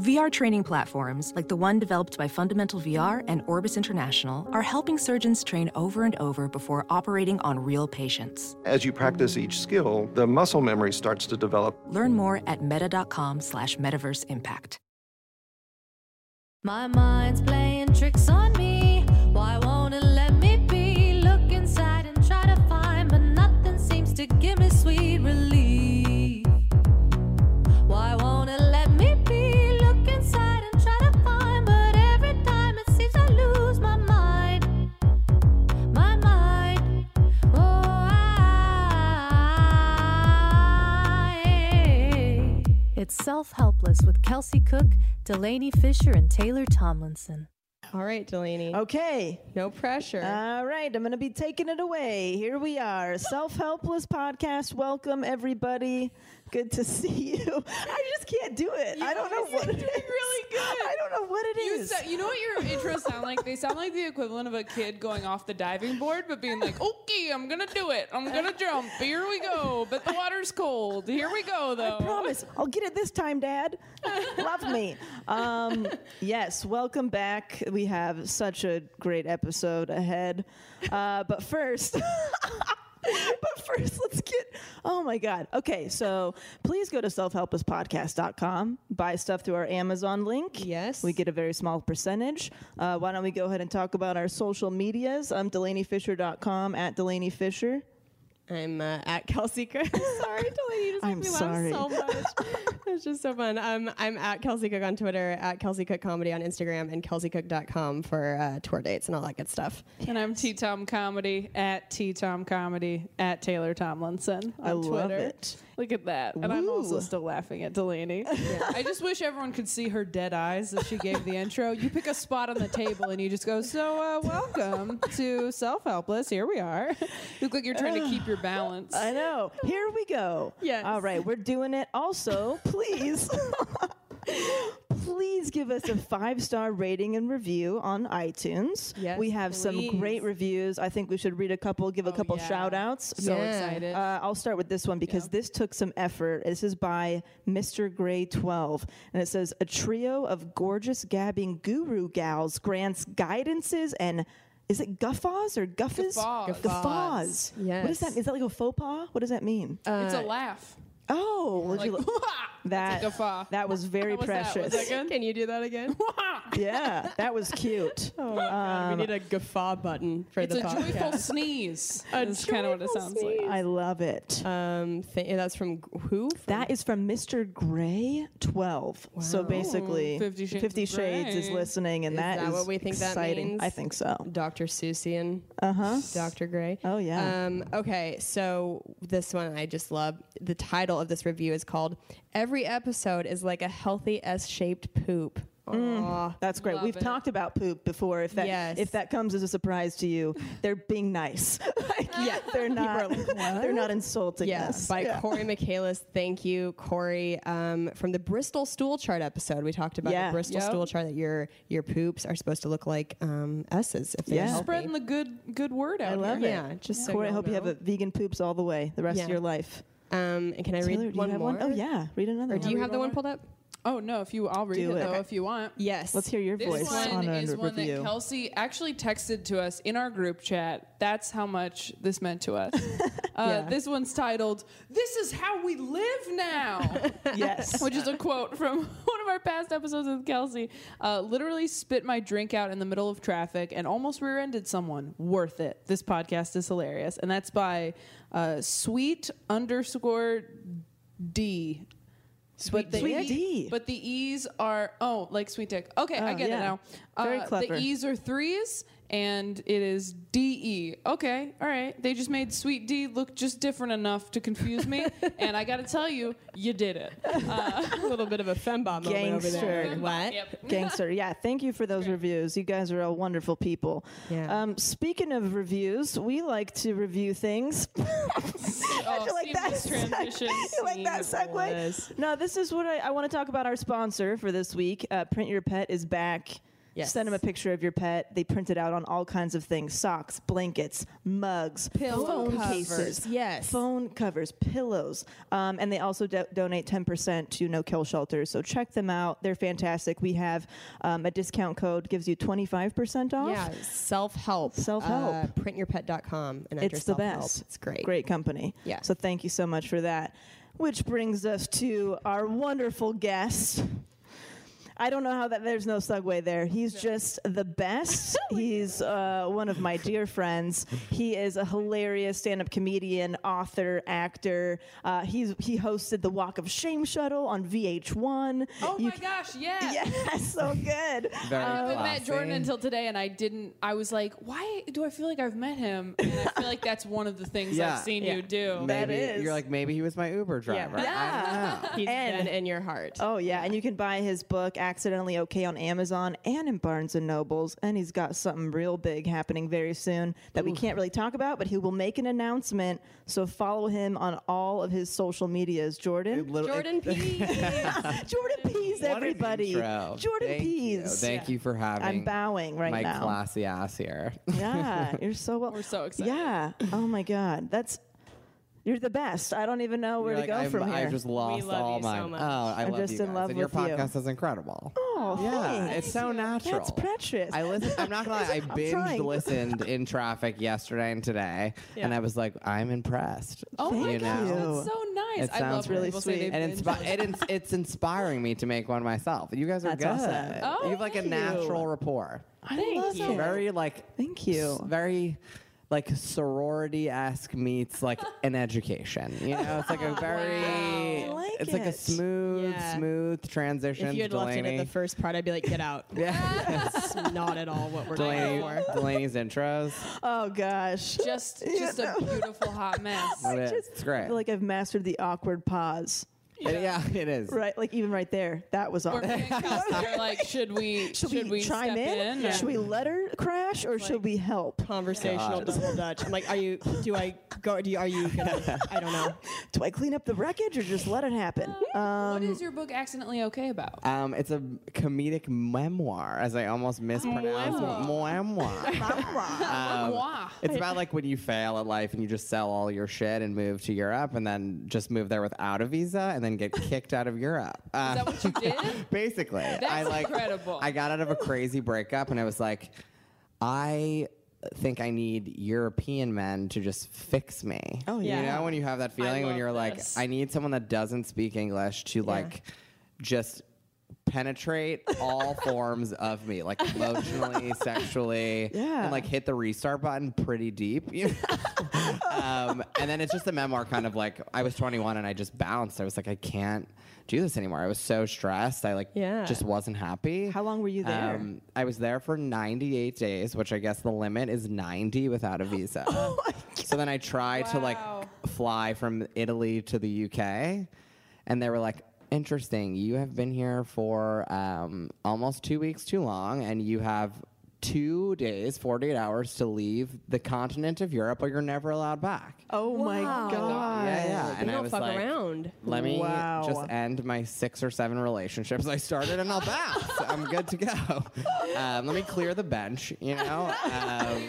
VR training platforms, like the one developed by Fundamental VR and Orbis International, are helping surgeons train over and over before operating on real patients. As you practice each skill, the muscle memory starts to develop. Learn more at meta.com slash metaverse impact. My mind's playing tricks on me. Why won't it let me be? Look inside and try to find, but nothing seems to give me It's Self Helpless with Kelsey Cook, Delanie Fischer, and Taylor Tomlinson. All right, Delanie. Okay. No pressure. All right, I'm going to be taking it away. Here we are, Self Helpless Podcast. Welcome, everybody. Good to see you. I just can't do it. I don't know what it is. really good. I don't know what it You, is. sa- you know what your intros sound like? They sound like the equivalent of a kid going off the diving board, but being like, "Okay, I'm gonna do it. I'm gonna jump. Here we go. But the water's cold. Here we go, though." I promise. I'll get it this time, Dad. Love me. Um, yes, welcome back. We have such a great episode ahead. Uh, but first. but first, let's get. Oh my God. Okay, so please go to selfhelplesspodcast.com, buy stuff through our Amazon link. Yes. We get a very small percentage. Uh, why don't we go ahead and talk about our social medias? I'm DelanieFischer.com at Delanie Fischer. I'm uh, at Kelsey Cook. sorry, Delanie. You just I'm made me sorry. laugh so much. it's just so fun. Um, I'm at Kelsey Cook on Twitter, at Kelsey Cook Comedy on Instagram, and kelseycook.com for uh, tour dates and all that good stuff. And I'm T Tom Comedy at T Tom Comedy at Taylor Tomlinson on I love Twitter. it. Look at that. And I'm also still laughing at Delanie. I just wish everyone could see her dead eyes as she gave the intro. You pick a spot on the table and you just go, So, uh, welcome to Self Helpless. Here we are. Look like you're trying to keep your balance. I know. Here we go. Yes. All right, we're doing it. Also, please, please give us a five star rating and review on iTunes. Yes, we have some great reviews. I think we should read a couple, give a Oh, couple yeah. shout outs. So Yeah. excited. Uh, I'll start with this one because Yeah. this took some effort. This is by Mr. Gray 12. And it says A trio of gorgeous gabbing guru gals grants guidances and is it guffaws or guffas? Guffaws. Guffaws. What is that? Yes. Is that like a faux pas? What does that mean? it's a laugh. oh, Like, you look- that, That's a guffaw. that was very How was that? Was precious. that good? Can you do that again? yeah, that was cute. oh my God, we need a guffaw button for It's the a joyful sneeze. That's kind of what it joyful sounds like. I love it. Um, th- that's from g- who? From That is from Mr. Gray 12. So basically, Fifty Shades of Shades is Grey. listening, and Is that that is what we think that exciting. means? I think so. Dr. Seussian. Uh huh. Dr. Gray. Oh, yeah. Um, okay, so this one I just love. The title of this review is called "Every Episode is Like a Healthy S-Shaped Poop." Aw. That's great. Love We've it. talked about poop before. If that Yes. if that comes as a surprise to you, they're being nice. like, yeah, they're not. they're not insulting Yeah, us. by Yeah. Corey Michaelis. Thank you, Corey. Um, from the Bristol stool chart episode, we talked about Yeah. the Bristol Yep. stool chart that your your poops are supposed to look like um, S's if they're Yeah. healthy. Spreading the good good word out I love here. it. Yeah, just so Corey, I y'all hope you have a vegan poops all the way the rest Yeah. of your life. Um, and can I Taylor, read do one you have more? one? Oh yeah, read another Or one. do you have the one one pulled up? Oh no! If you, I'll read Do it, it. though Okay. if you want. Yes. Let's hear your voice. This one on is one review. that Kelsey actually texted to us in our group chat. That's how much this meant to us. uh, Yeah. This one's titled "This is how we live now," yes. which is a quote from one of our past episodes with Kelsey. Uh, literally spit my drink out in the middle of traffic and almost rear-ended someone. Worth it. This podcast is hilarious, and that's by uh, Sweet underscore D. Sweet the Sweet D. But the E's are oh, like sweet dick. Okay, I Oh, get yeah. it now. Very Uh, clever. The E's are threes, and it is D E. Okay, all right. They just made Sweet D look just different enough to confuse me, and I got to tell you, you did it. Uh, a little bit of a fembomb moment over there. Gangster. What? yep. Gangster. Yeah, thank you for those reviews. You guys are all wonderful people. Yeah. Um, speaking of reviews, we like to review things. Oh, you like that seamless transition. you like that segue? No, this is what I, I want to talk about. Our sponsor for this week, uh, Print Your Pet, is back. Yes. Send them a picture of your pet. They print it out on all kinds of things: socks, blankets, mugs, Pillow phone covers. cases, Yes. phone covers, pillows, um, and they also do- donate ten percent to No Kill Shelters. So check them out; they're fantastic. We have um, a discount code gives you twenty five percent off. Yeah, self help. Self-help. Uh, printyourpet.com and enter it's the best. It's great. Great company. Yeah. So thank you so much for that. Which brings us to our wonderful guest. I don't know how that there's no segue there. He's just the best. He's uh, one of my dear friends. He is a hilarious stand-up comedian, author, actor. Uh, he's he hosted the Walk of Shame shuttle on VH1. Oh You my gosh, yeah. Yeah, so good. Very I haven't met. Jordan until today, and I didn't. I was like, "Why do I feel like I've met him?" And I feel like that's one of the things Yeah. I've seen Yeah. you do. Maybe is. you're like maybe he was my Uber driver. I don't know. He's And- been in your heart. Oh yeah, and you can buy his book "Accidentally Okay" on Amazon and in Barnes and Nobles. And he's got something real big happening very soon that we can't really talk about, but he will make an announcement. So follow him on all of his social medias. Jordan, Little- Jordan P. Jordan Pease, everybody. Jordan Thank you. Pease. Thank you for having. I'm bowing right my now. classy ass here. Yeah, you're so well. We're so excited. Yeah. Oh my God, that's you're the best. I don't even know where You're to like, go I've, from here. I've just lost love all you so my. much. oh, I I'm love just you in guys. love and your with you. Your podcast is incredible. oh, yeah, thanks. it's so natural. That's precious. I listen. I'm not gonna lie. I I'm binge trying. listened in traffic yesterday and today, and I was like, I'm impressed. Oh my you gosh, know? that's so nice. It I sounds love when really people say sweet. they've and been inspi- it ins- it's inspiring me to make one myself. You guys are That's good. awesome. Oh, you have like a thank you. natural rapport. I love you. it. Very like Thank you. s- Very like sorority esque meets like an education. You know, it's like a very. I like it's like a it. smooth, Yeah. smooth transition. if you had to left it Delanie. at the first part, I'd be like, get out. yeah, That's not at all what we're Delanie, going for. Delanie's intros. Oh gosh. just just a beautiful hot mess. It is. just- It's I feel like I've mastered the awkward pause. It- yeah, it is. Right, like even right there, that was Or awkward. me and Kelsey are like, should we Should, should, we, chime step in? in? Should we let her crash or should we help? Conversational double dutch. I'm like, are you? Do I go? Do you? Are you gonna? I don't know. Do I clean up the wreckage or just let it happen? Um, what is your book accidentally okay about? Um, it's a comedic memoir, as I almost mispronounced. Memoir. Um, Memoir. it's about like when you fail at life and you just sell all your shit and move to Europe and then just move there without a visa and then get kicked out of Europe. Uh, Is that what you did? basically, I like incredible. I got out of a crazy breakup and I was like, I think I need European men to just fix me. Oh, yeah. You yeah. know when you have that feeling when love you're like. I need someone that doesn't speak English to like just penetrate all forms of me, like emotionally, sexually, Yeah. and like hit the restart button pretty deep. You know? um, and then it's just a memoir, kind of like I was 21 and I just bounced. I was like, I can't do this anymore. I was so stressed. I like Yeah. just wasn't happy. How long were you there? Um, I was there for 98 days, which I guess the limit is 90 without a visa. oh so then I tried to like fly from Italy to the UK, and they were like, "Interesting, you have been here for um, almost two weeks too long, and you have two days, 48 hours to leave the continent of Europe, or you're never allowed back. Oh my god. Yeah, yeah. They And don't was fuck like, around. Let me Wow. just end my six or seven relationships I started, and I'll bounce. I'm good to go. Um, let me clear the bench, you know. Um,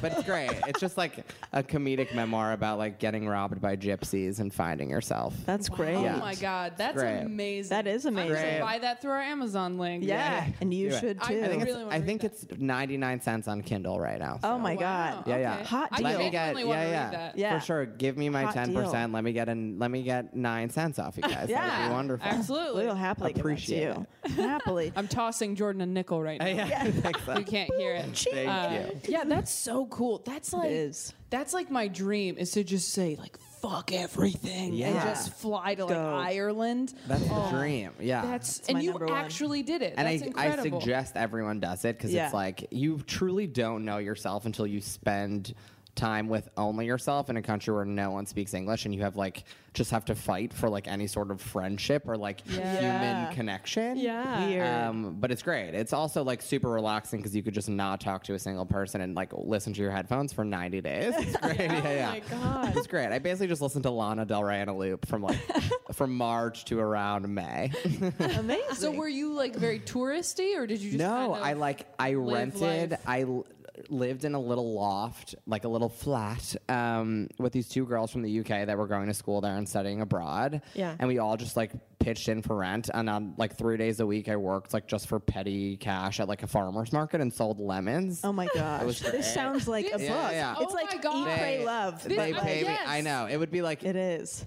but it's great. It's just like a comedic memoir about like getting robbed by gypsies and finding yourself. That's great. Yeah. Oh my god, that's great. amazing. That is amazing. I'm. Buy that through our Amazon link. Yeah, and you Do it. should I too. I think, really it's, wanna I read think that. it's 99 cents on Kindle right now. oh my Wow, god. Yeah, yeah. okay. Hot deal. Let me get yeah yeah that. Yeah. for sure. Give me my Hot ten deal. percent. Let me get an let me get nine cents off you guys. That would Yeah. be wonderful. Absolutely. We'll happily Appreciate give that to you. happily. I'm tossing Jordan a nickel right now. yeah, thanks. You can't hear it. Thank Uh, you. Yeah, that's so cool. That's like is. that's like my dream is to just say like fuck everything and Yeah. just fly to like Go. Ireland. That's the Oh, dream. Yeah. That's, That's and my you number one. actually did it. and That's I, I incredible. suggest everyone does it because Yeah. it's like you truly don't know yourself until you spend time with only yourself in a country where no one speaks English and you have like just have to fight for like any sort of friendship or like Yeah. human connection. Yeah. Weird. Um, but it's great. It's also like super relaxing because you could just not talk to a single person and like listen to your headphones for 90 days. It's great. yeah, yeah. Oh my God. It's great. I basically just listened to Lana Del Rey in a loop from like from March to around May. Amazing. So were you like very touristy, or did you just no, kind of I like I rented. life? I l- lived in a little loft, like a little flat, um, with these two girls from the UK that were going to school there and studying abroad. Yeah. and we all just like pitched in for rent. And on like three days a week, I worked like just for petty cash at like a farmer's market and sold lemons. Oh my gosh. This sounds like a book. Yeah, yeah. It's Oh like my God. Eat, Pray, Love. This- They but pay like, me. I know it would be like It is.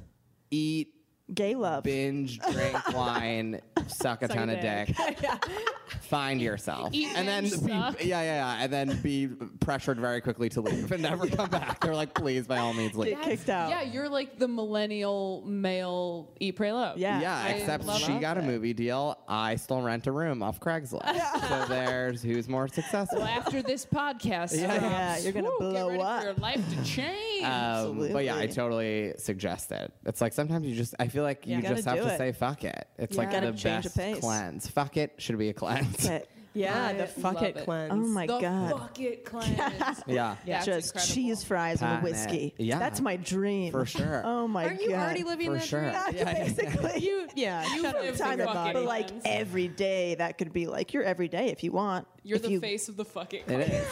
eat, Gay love. binge, drink wine, suck a Suck a ton of dick. dick. Find yourself, Eat and then binge, be, yeah, yeah, yeah, and then be pressured very quickly to leave and never come back. They're like, please, by all means, leave. Get kicked out. Yeah, you're like the millennial male eat pray love. Yeah. Yeah, I except she got a movie deal. I still rent a room off Craigslist. so there's who's more successful. Well, after this podcast, Yeah, drops, yeah, you're gonna whew, blow get ready up. For your life to change. Um, but yeah, I totally suggest it. It's like sometimes you just, I feel like you You just have to it. say fuck it. It's Yeah. like Gotta the change the best pace. cleanse. Fuck it should be a cleanse. But- Yeah, I the fuck love it it. cleanse. oh my the god. fuck it cleanse. yeah. That's Just incredible. cheese fries and Pan it. whiskey. Yeah. That's my dream. For sure. Oh my god. Aren't you god. already living For that sure. dream? Yeah, Yeah, yeah, yeah. basically. You, yeah, You shut up, live finger the fucking body. But like cleanse. every day, that could be like your every day if you want. You're if the you, face of the fuck it. It is.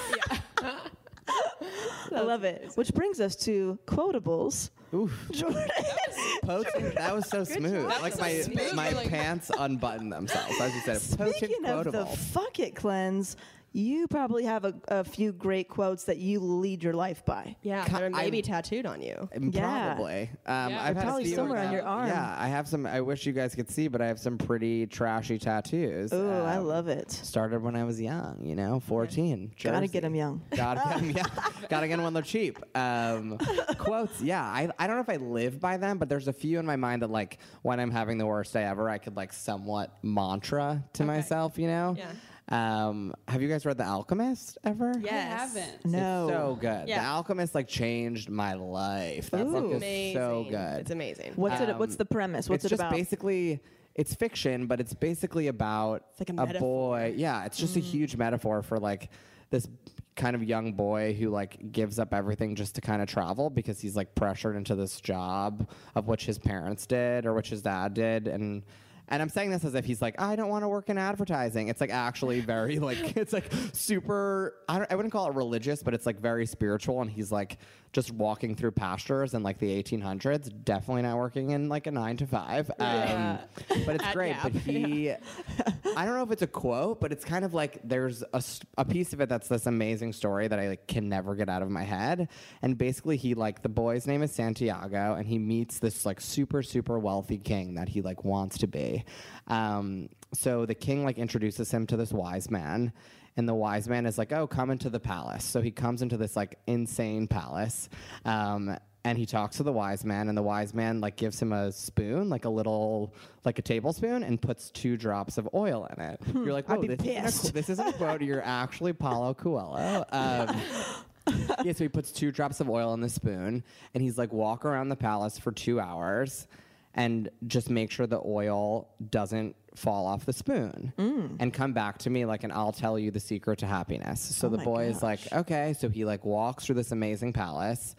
I love it. Which brings us to quotables. Oof. Jordan. Potent, that was so smooth. That like was my so smooth. my Like- pants unbuttoned themselves. As you said, potent Speaking of the quotable. fuck it cleanse, you probably have a, a few great quotes that you lead your life by. Yeah, Ca- they're maybe I- tattooed on you. Um, Yeah. Probably. Um, Yeah, I've had probably a few somewhere on your arm. Yeah, I have some. I wish you guys could see, but I have some pretty trashy tattoos. Oh, I Um, love it. Started when I was young, you know, 14. Gotta Jersey. get 'em young. Gotta get them young. Gotta get them when they're cheap. Um, quotes, yeah. I, I don't know if I live by them, but there's a few in my mind that, like, when I'm having the worst day ever, I could, like, somewhat mantra to myself, you know? Yeah. Um, have you guys read The Alchemist ever? I haven't. No. It's so good. Yeah. The Alchemist, like, changed my life. That book is Amazing. so good. It's amazing. What's it? What's Um, the premise? What's it's it just about? basically it's fiction, but it's basically about like a a boy. Yeah, it's just a huge metaphor for like this kind of young boy who like gives up everything just to kind of travel because he's like pressured into this job of which his parents did or which his dad did and and I'm saying this as if he's like, I don't want to work in advertising. It's like actually very like it's like super. I, I wouldn't call it religious, but it's like very spiritual. And he's like just walking through pastures in like the 1800s. Definitely not working in like a nine to five. Um, but it's great. Gap, But he, I don't know if it's a quote, but it's kind of like there's a, a piece of it that's this amazing story that I like can never get out of my head. And basically, he like the boy's name is Santiago, and he meets this like super super wealthy king that he like wants to be. Um, so the king like introduces him to this wise man. And the wise man is like, "Oh, come into the palace." So he comes into this like insane palace, um, and he talks to the wise man and the wise man like gives him a spoon like a little like a tablespoon and puts two drops of oil in it. You're like oh be this isn't, a, this isn't a quote you're actually paulo coelho. Um, yeah so he puts two drops of oil in the spoon and he's like walk around the palace for two hours and just make sure the oil doesn't fall off the spoon mm. and come back to me like and I'll tell you the secret to happiness. So oh the my boy is like, okay. So he like walks through this amazing palace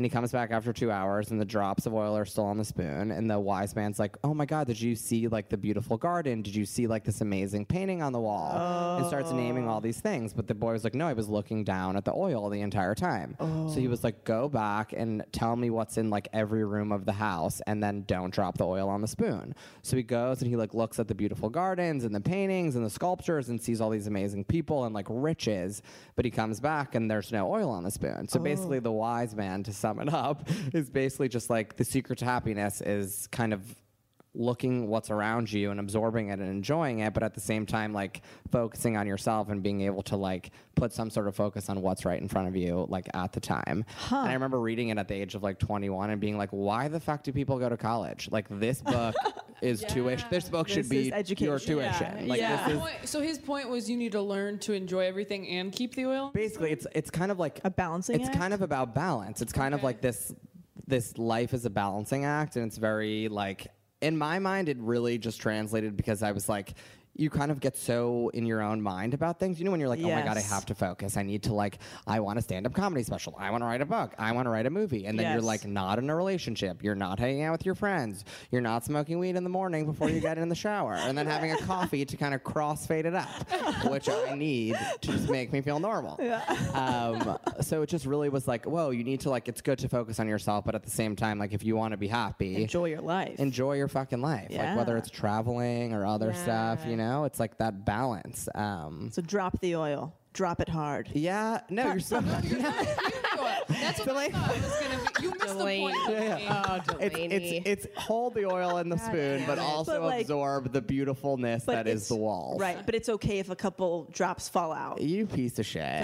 and he comes back after two hours and the drops of oil are still on the spoon. And the wise man's like, oh my God, did you see like the beautiful garden? Did you see like this amazing painting on the wall? And starts naming all these things. But the boy was like, no, I was looking down at the oil the entire time. So he was like, go back and tell me what's in like every room of the house and then don't drop the oil on the spoon. So he goes and he like looks at the beautiful gardens and the paintings and the sculptures and sees all these amazing people and like riches. But he comes back and there's no oil on the spoon. So basically, the wise man, to sum it up, is basically just like the secret to happiness is kind of looking what's around you and absorbing it and enjoying it but at the same time like focusing on yourself and being able to like put some sort of focus on what's right in front of you like at the time and i remember reading it at the age of like 21 and being like why the fuck do people go to college like this book is tuition this book should be is your education. tuition like yeah. this is Point- so his point was you need to learn to enjoy everything and keep the oil. basically it's it's kind of like A balancing it's act? kind of about balance it's kind of like this this life is a balancing act and it's very like in my mind it really just translated because i was like you kind of get so in your own mind about things. You know, when you're like, oh my God, I have to focus. I need to, like, I want a stand up comedy special. I want to write a book. I want to write a movie. And then you're Yes. like, not in a relationship. You're not hanging out with your friends. You're not smoking weed in the morning before you get in the shower. And then having a coffee to kind of crossfade it up, which I need to just make me feel normal. Um, so it just really was like, whoa, you need to, like, it's good to focus on yourself. But at the same time, like, if you want to be happy, Enjoy your life. enjoy your fucking life. Like whether Yeah. it's traveling or other stuff, you know, it's like that balance. Um, so drop the oil. Drop it hard. yeah, no, you're so. That's what I thought it was gonna be. You missed the point. Delanie. Oh, It's, it's it's hold the oil in the spoon, but also But, like- absorb the beautifulness that is the wall. Right, but it's okay if a couple drops fall out. You piece of shit.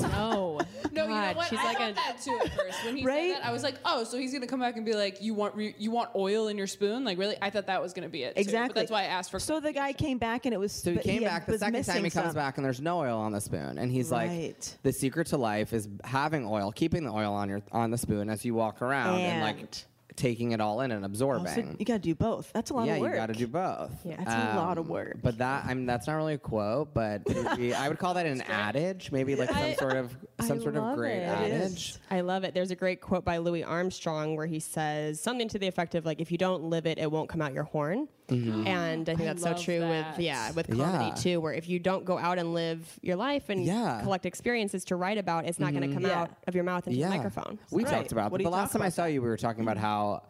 no. No, you know what? She's I like thought a that too at first. When he Right? said that, I was like, oh, so he's gonna come back and be like, you want re- you want oil in your spoon? Like, really? I thought that was gonna be it. too. Exactly. But that's why I asked for. So the guy came back and it was. So he came had- back the second time he comes some. back and there's no oil on the spoon, and he's like, "The secret to life is having oil, keeping the oil on your on the spoon as you walk around, and, like taking it all in and Oh, absorbing." so you got to do both. That's a lot yeah, of work. Yeah, you got to do both. Yeah. That's a um, lot of work. But that I mean, that's not really a quote, but be, I would call that an adage, maybe like some sort of some I sort of great. It adage. I love it. There's a great quote by Louis Armstrong where he says something to the effect of like, "If you don't live it, it won't come out your horn." Mm-hmm. And I think I that's so true that. with yeah with comedy Yeah. too. Where if you don't go out and live your life and Yeah. collect experiences to write about, it's not going to mm-hmm. come Yeah. out of your mouth into Yeah, the microphone. we Right. talked about What that. The last time I saw you, we were talking about mm-hmm. how.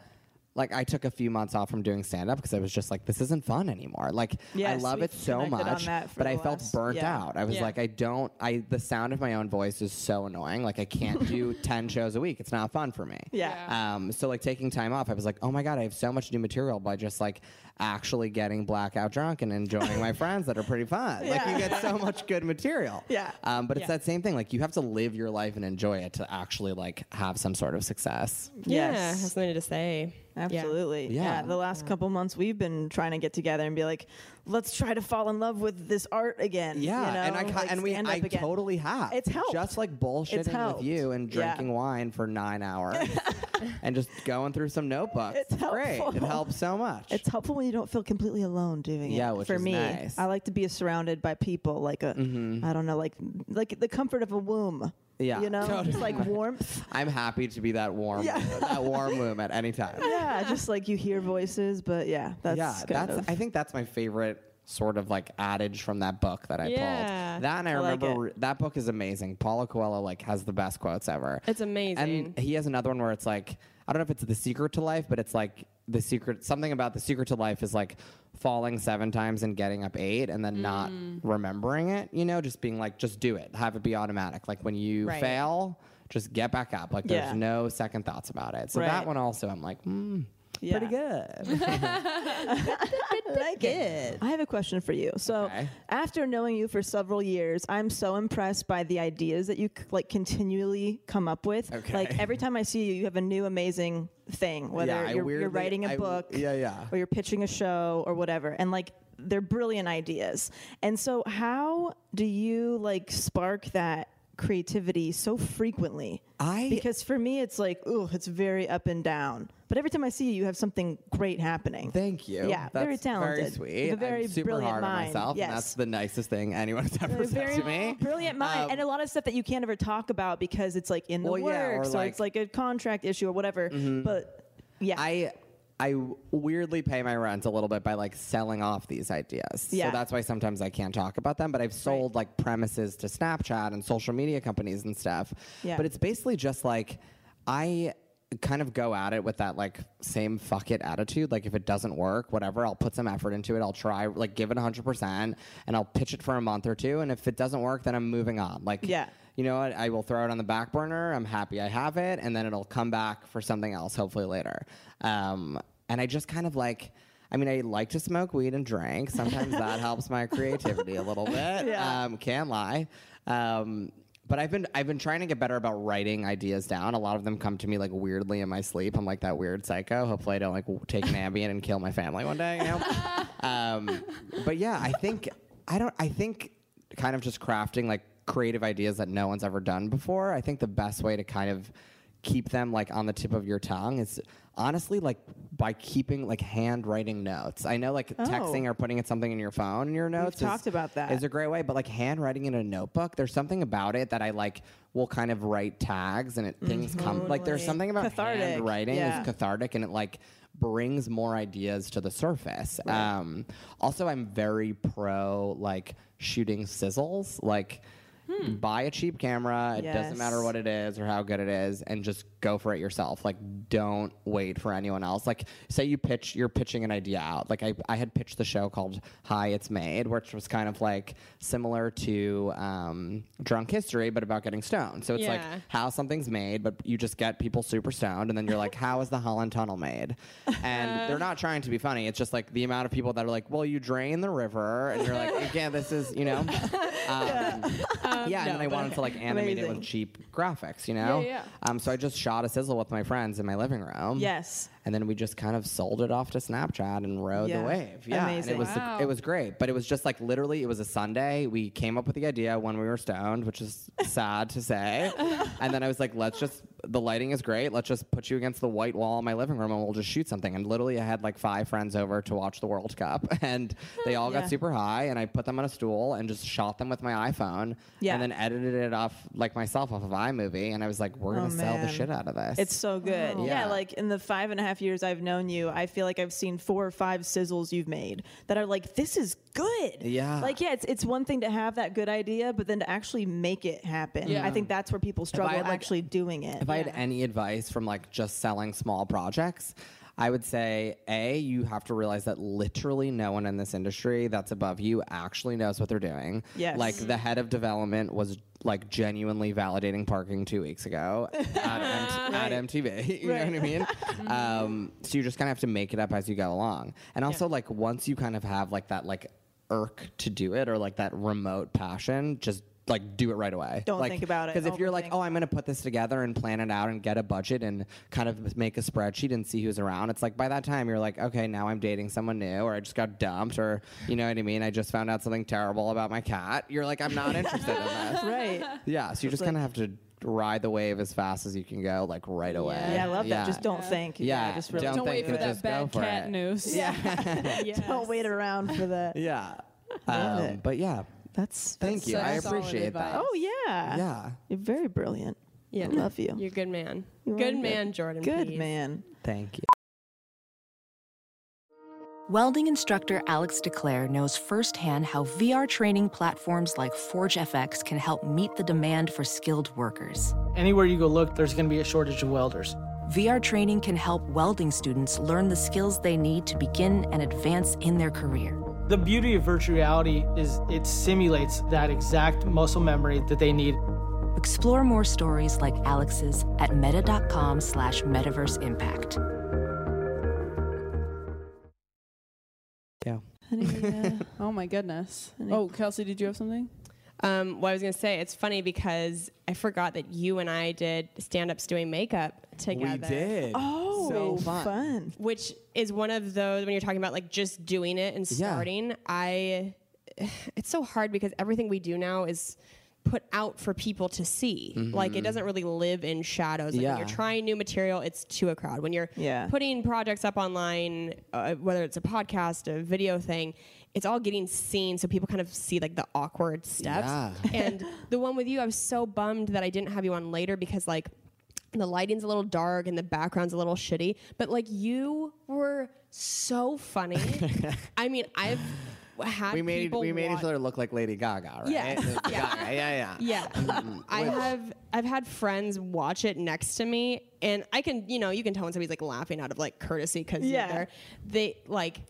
Like I took a few months off from doing stand up because I was just like, this isn't fun anymore. Like I love it so much, but I felt last- burnt yeah. out. I was Yeah. like, I don't. I the sound of my own voice is so annoying. Like I can't do ten shows a week. It's not fun for me. Yeah. Um, so like taking time off, I was like, oh my god, I have so much new material by just like actually getting blackout drunk and enjoying my friends that are pretty fun. Like you get so much good material. Yeah. Um, but it's Yeah. that same thing. Like you have to live your life and enjoy it to actually like have some sort of success. Yeah, Yes. has something to say. Absolutely. Yeah. Yeah. The last couple months we've been trying to get together and be like, let's try to fall in love with this art again. Yeah, you know? and I like and we I again. totally have. It's helped. Just like bullshitting with you and Yeah. drinking wine for nine hours and just going through some notebooks. It's great. It helps so much. It's helpful when you don't feel completely alone doing it. Yeah, which for is me, nice. I like to be surrounded by people, like a, mm-hmm. I don't know, like like the comfort of a womb. Yeah, you know, totally. just like warmth. I'm happy to be that warm, Yeah. Uh, that warm womb at any time. yeah, just like you hear voices, but yeah, that's yeah, kind that's. of. I think that's my favorite sort of like adage from that book that I Yeah. pulled. That and I, I remember it. re- that book is amazing. Paulo Coelho like has the best quotes ever. It's amazing. And he has another one where it's like I don't know if it's the secret to life, but it's like the secret something about the secret to life is like falling seven times and getting up eight and then not Mm. remembering it, you know, just being like just do it. Have it be automatic. Like when you Right. fail, just get back up. Like there's no second thoughts about it. So that one also I'm like, mm, Yeah. pretty good. I like it. I have a question for you. So, Okay. after knowing you for several years, I'm so impressed by the ideas that you c- like continually come up with. Okay. Like every time I see you, you have a new amazing thing. Whether Yeah, you're, you're weirdly- writing a I- book, yeah, yeah. or you're pitching a show or whatever, and like they're brilliant ideas. And so, how do you like spark that? creativity so frequently I- because for me it's like ooh it's very up and down but every time I see you, you have something great happening. Thank you. Yeah, that's very talented. Very sweet. You have a very I'm super brilliant hard mind. on myself, Yes. and that's the nicest thing anyone has ever said to me. brilliant mind, Um, and a lot of stuff that you can't ever talk about because it's like in the Well, yeah, or works, or, like- Mm-hmm. it's like a contract issue or whatever. But yeah, I I weirdly pay my rent a little bit by like selling off these ideas. Yeah. So that's why sometimes I can't talk about them. But I've sold like premises to Snapchat and social media companies and stuff. Yeah. But it's basically just like I kind of go at it with that like same fuck it attitude. Like if it doesn't work, whatever, I'll put some effort into it. I'll try like give it hundred percent and I'll pitch it for a month or two. And if it doesn't work, then I'm moving on. Like Yeah. you know what? I will throw it on the back burner. I'm happy I have it, and then it'll come back for something else, hopefully later. Um, and I just kind of like. I mean, I like to smoke weed and drink. Sometimes that helps my creativity a little bit. Yeah. Um, can't lie. Um, but I've been I've been trying to get better about writing ideas down. A lot of them come to me like weirdly in my sleep. I'm like that weird psycho. Hopefully, I don't like take an Ambien and kill my family one day. You know. um, but yeah, I think I don't. I think kind of just crafting like creative ideas that no one's ever done before. I think the best way to kind of keep them like on the tip of your tongue is honestly like by keeping like handwriting notes. I know like texting Oh. or putting it something in your phone in your notes. is- talked about that. Is a great way, but like handwriting in a notebook, there's something about it that I like will kind of write tags and it things come like there's something about Cathartic, handwriting yeah. is cathartic and it like brings more ideas to the surface. Um, also, I'm very pro like shooting sizzles. Like, buy a cheap camera. It doesn't matter what it is or how good it is, and just go for it yourself. Like, don't wait for anyone else. Like, say you pitch, you're pitching an idea out. Like, I, I had pitched the show called High, It's Made, which was kind of like similar to um, Drunk History, but about getting stoned. So it's like how something's made, but you just get people super stoned, and then you're like, how is the Holland Tunnel made? And they're not trying to be funny. It's just like the amount of people that are like, well, you drain the river, and you're like, again, this is, you know, um, yeah. and then I wanted to like animate it with cheap graphics, you know. yeah. Um, so I just shot a sizzle with my friends in my living room. Yes. And then we just kind of sold it off to Snapchat and rode Yeah. the wave. Yeah, and it was Wow. it was great. But it was just like literally, it was a Sunday. We came up with the idea when we were stoned, which is sad to say. And then I was like, let's just the lighting is great. Let's just put you against the white wall in my living room and we'll just shoot something. And literally, I had like five friends over to watch the World Cup, and they all Yeah. got super high. And I put them on a stool and just shot them with my iPhone. Yeah. And then edited it off like myself off of iMovie. And I was like, we're oh, gonna Oh, sell the shit out of this. It's so good. Yeah. Yeah. like in the five and a half years I've known you, I feel like I've seen four or five sizzles you've made that are like, this is good. Yeah. Like, yeah, it's it's one thing to have that good idea, but then to actually make it happen. Yeah. I think that's where people struggle had, like, actually doing it. If I had any advice from like just selling small projects, I would say A, you have to realize that literally no one in this industry that's above you actually knows what they're doing. Yes. Like the head of development was like genuinely validating parking two weeks ago at, M- at MTV. You know what I mean? um, so you just kind of have to make it up as you go along. And also, like, once you kind of have like that, like, irk to do it or like that remote passion, just like do it right away. Don't like, think about it, Because if you're like, oh, I'm going to put this together and plan it out and get a budget and kind of make a spreadsheet and see who's around. It's like by that time you're like, okay, now I'm dating someone new or I just got dumped or you know what I mean? I just found out something terrible about my cat. You're like, I'm not interested in this. right. Yeah, so you just kind of have to ride the wave as fast as you can go, like right away. Yeah, I love Yeah. that. Just don't think. Yeah, just really don't Don't wait for that bad for cat it. news. Yes. don't wait around for that. Yeah. Um, but yeah, That's thank you. such I solid appreciate that. Oh yeah. Yeah. You're very brilliant. Yeah. I love you. You're a good man. You are good man, Jordan. Good Pease. man. Thank you. Welding instructor Alex DeClaire knows firsthand how VR training platforms like ForgeFX can help meet the demand for skilled workers. Anywhere you go look, there's going to be a shortage of welders. VR training can help welding students learn the skills they need to begin and advance in their career. The beauty of virtual reality is it simulates that exact muscle memory that they need. Explore more stories like Alex's at meta.com slash metaverse impact. Yeah. Oh my goodness. Oh, Kelsey, did you have something? Um, what I was going to say, it's funny because I forgot that you and I did stand ups doing makeup together. Oh, So fun. fun. Which is one of those when you're talking about like just doing it and Yeah. starting. I, it's so hard because everything we do now is put out for people to see. Like it doesn't really live in shadows. Like when you're trying new material, it's to a crowd. When you're Yeah. putting projects up online, uh, whether it's a podcast, a video thing, it's all getting seen so people kind of see like the awkward steps. Yeah. and the one with you, I was so bummed that I didn't have you on later because like the lighting's a little dark and the background's a little shitty, but like you were so funny. I mean, I've had We made people we made watch- each other look like Lady Gaga, right? Yeah. Lady Yeah. Gaga, yeah, yeah. yeah, I have I've had friends watch it next to me, and I can you know you can tell when somebody's like laughing out of like courtesy because Yeah. they're they like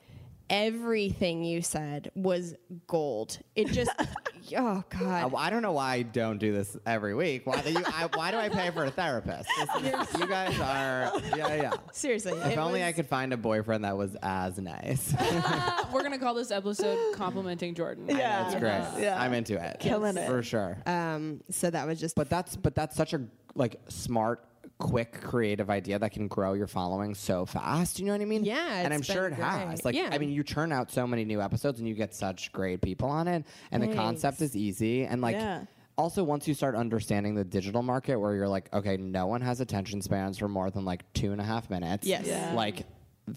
everything you said was gold. It just oh god. Uh, I don't know why I don't do this every week. Why do you? I, why do I pay for a therapist? This is- you guys are, yeah, yeah. Seriously, If it only I could find a boyfriend that was as nice. We're gonna call this episode "Complimenting Jordan." Yeah. That's great. Yeah. I'm into it. Killing it. for sure. Um, so that was just But that's but that's such a like smart, quick, creative idea that can grow your following so fast. You know what I mean? Yeah, And I'm it's sure been it has. Like Yeah. I mean, you churn out so many new episodes and you get such great people on it, and the concept is easy and like. Yeah. Also, once you start understanding the digital market, where you're like, okay, no one has attention spans for more than like two and a half minutes. Yes. Yeah. Like,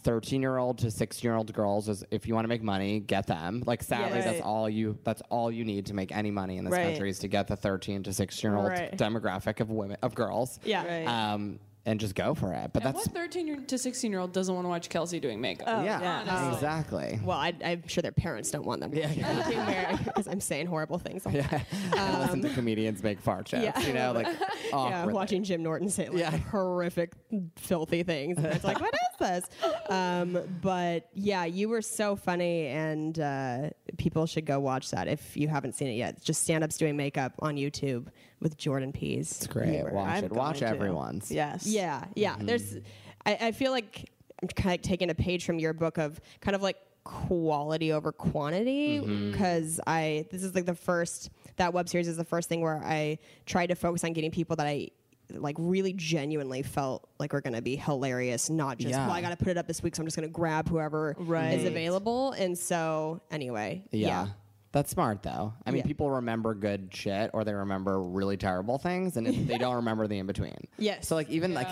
13 year old to 16 year old girls is if you want to make money get them like sadly Yes. that's all you that's all you need to make any money in this Right. country is to get the 13 to 16 year old Right. demographic of women of girls Yeah. Right. um and just go for it but And that's what 13 year to 16 year old doesn't want to watch Kelsey doing makeup? yeah, yeah. exactly well, I, I'm sure their parents don't want them yeah, because I'm saying horrible things. all the time. and listen to comedians make fart jokes yeah. you know like Yeah, awkwardly. watching Jim Norton say like Yeah. horrific, filthy things. And it's like, what is this? Um, but yeah, you were so funny, and uh, people should go watch that if you haven't seen it yet. Just stand ups doing makeup on YouTube with Jordan Pease. it's great watch I'm it watch to. everyone's Yes. Yeah, yeah. Mm-hmm. There's, I, I feel like I'm kind of taking a page from your book of kind of like quality over quantity mm-hmm. because I this is like the first that web series is the first thing where I tried to focus on getting people that I like really genuinely felt like were going to be hilarious, not just Yeah. well I got to put it up this week, so I'm just going to grab whoever Right. is available. And so anyway, yeah. yeah. That's smart though. I mean, Yeah. people remember good shit or they remember really terrible things and it, they don't remember the in between. Yes. So like even like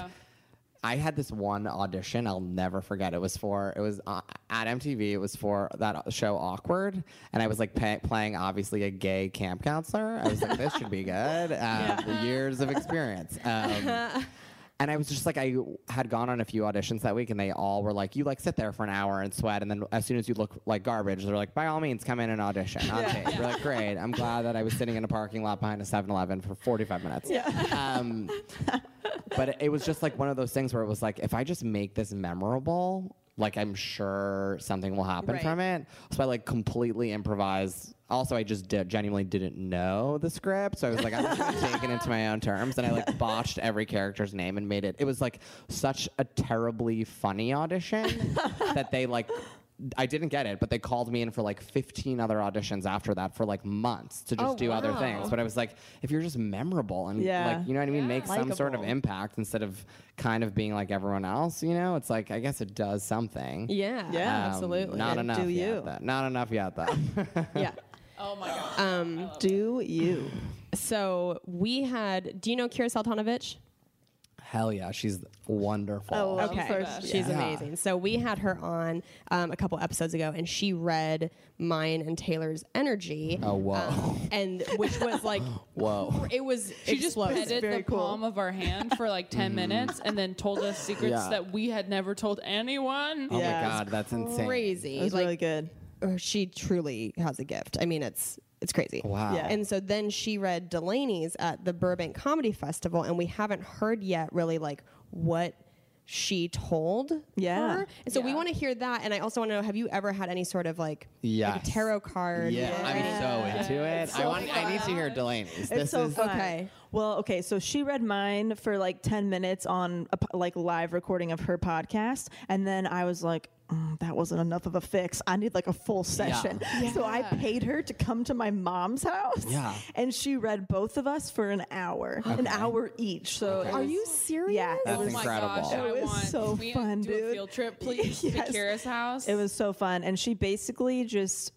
I had this one audition I'll never forget. It was for it was uh, at MTV. It was for that show Awkward, and I was like pay, playing obviously a gay camp counselor. I was like, this should be good. Um, Years of experience. Um, and I was just like, I had gone on a few auditions that week, and they all were like, you like sit there for an hour and sweat, and then as soon as you look like garbage, they're like, by all means, come in and audition on tape. We're like, great. I'm glad that I was sitting in a parking lot behind a 7-Eleven for 45 minutes. Yeah. Um, but it, it was just like one of those things where it was like, if I just make this memorable, like I'm sure something will happen Right. from it. So I like completely improvise. Also, I just did, genuinely didn't know the script, so I was like, I'm just gonna take it into my own terms, and I like botched every character's name and made it. It was like such a terribly funny audition that they like. I didn't get it, but they called me in for like 15 other auditions after that for like months to just Oh, do other things. But I was like, if you're just memorable and Yeah. like, you know what I mean, make some sort of impact instead of kind of being like everyone else, you know, it's like, I guess it does something. Yeah, Yeah. Um, absolutely. Not And enough do yet. you. though. Not enough yet, though. yeah. Oh my god. Um, Do you? so we had. Do you know Kira Soltanovich? Hell yeah, she's wonderful. Oh, Okay, first, she's yeah. amazing. So we had her on um, a couple episodes ago, and she read mine and Taylor's energy. Oh, whoa. um, and which was like, Whoa. it was She just petted very the cool. palm of our hand for like 10 minutes and then told us secrets Yeah. that we had never told anyone. Oh Yeah. my god, that's insane. crazy. It was like really good. She truly has a gift. I mean, it's it's crazy. Wow. Yeah. And so then she read Delanie's at the Burbank Comedy Festival, and we haven't heard yet really like what she told Yeah. her. And so we want to hear that. And I also want to know: Have you ever had any sort of like, like a tarot card? Yeah, I'm so into it. I so want. I need to hear Delanie's. It's this so is fun. Okay. Well, okay. So she read mine for like 10 minutes on a, po- like live recording of her podcast. And then I was like, "Mm, that wasn't enough of a fix. I need like a full session. So I paid her to come to my mom's house. Yeah. And she read both of us for an hour, an hour each. So it Are was- you serious? Yeah. That's oh it was, my incredible. gosh, It I was want. so can we fun, do dude. a field trip, please, Yes. to Kira's house. It was so fun. And she basically just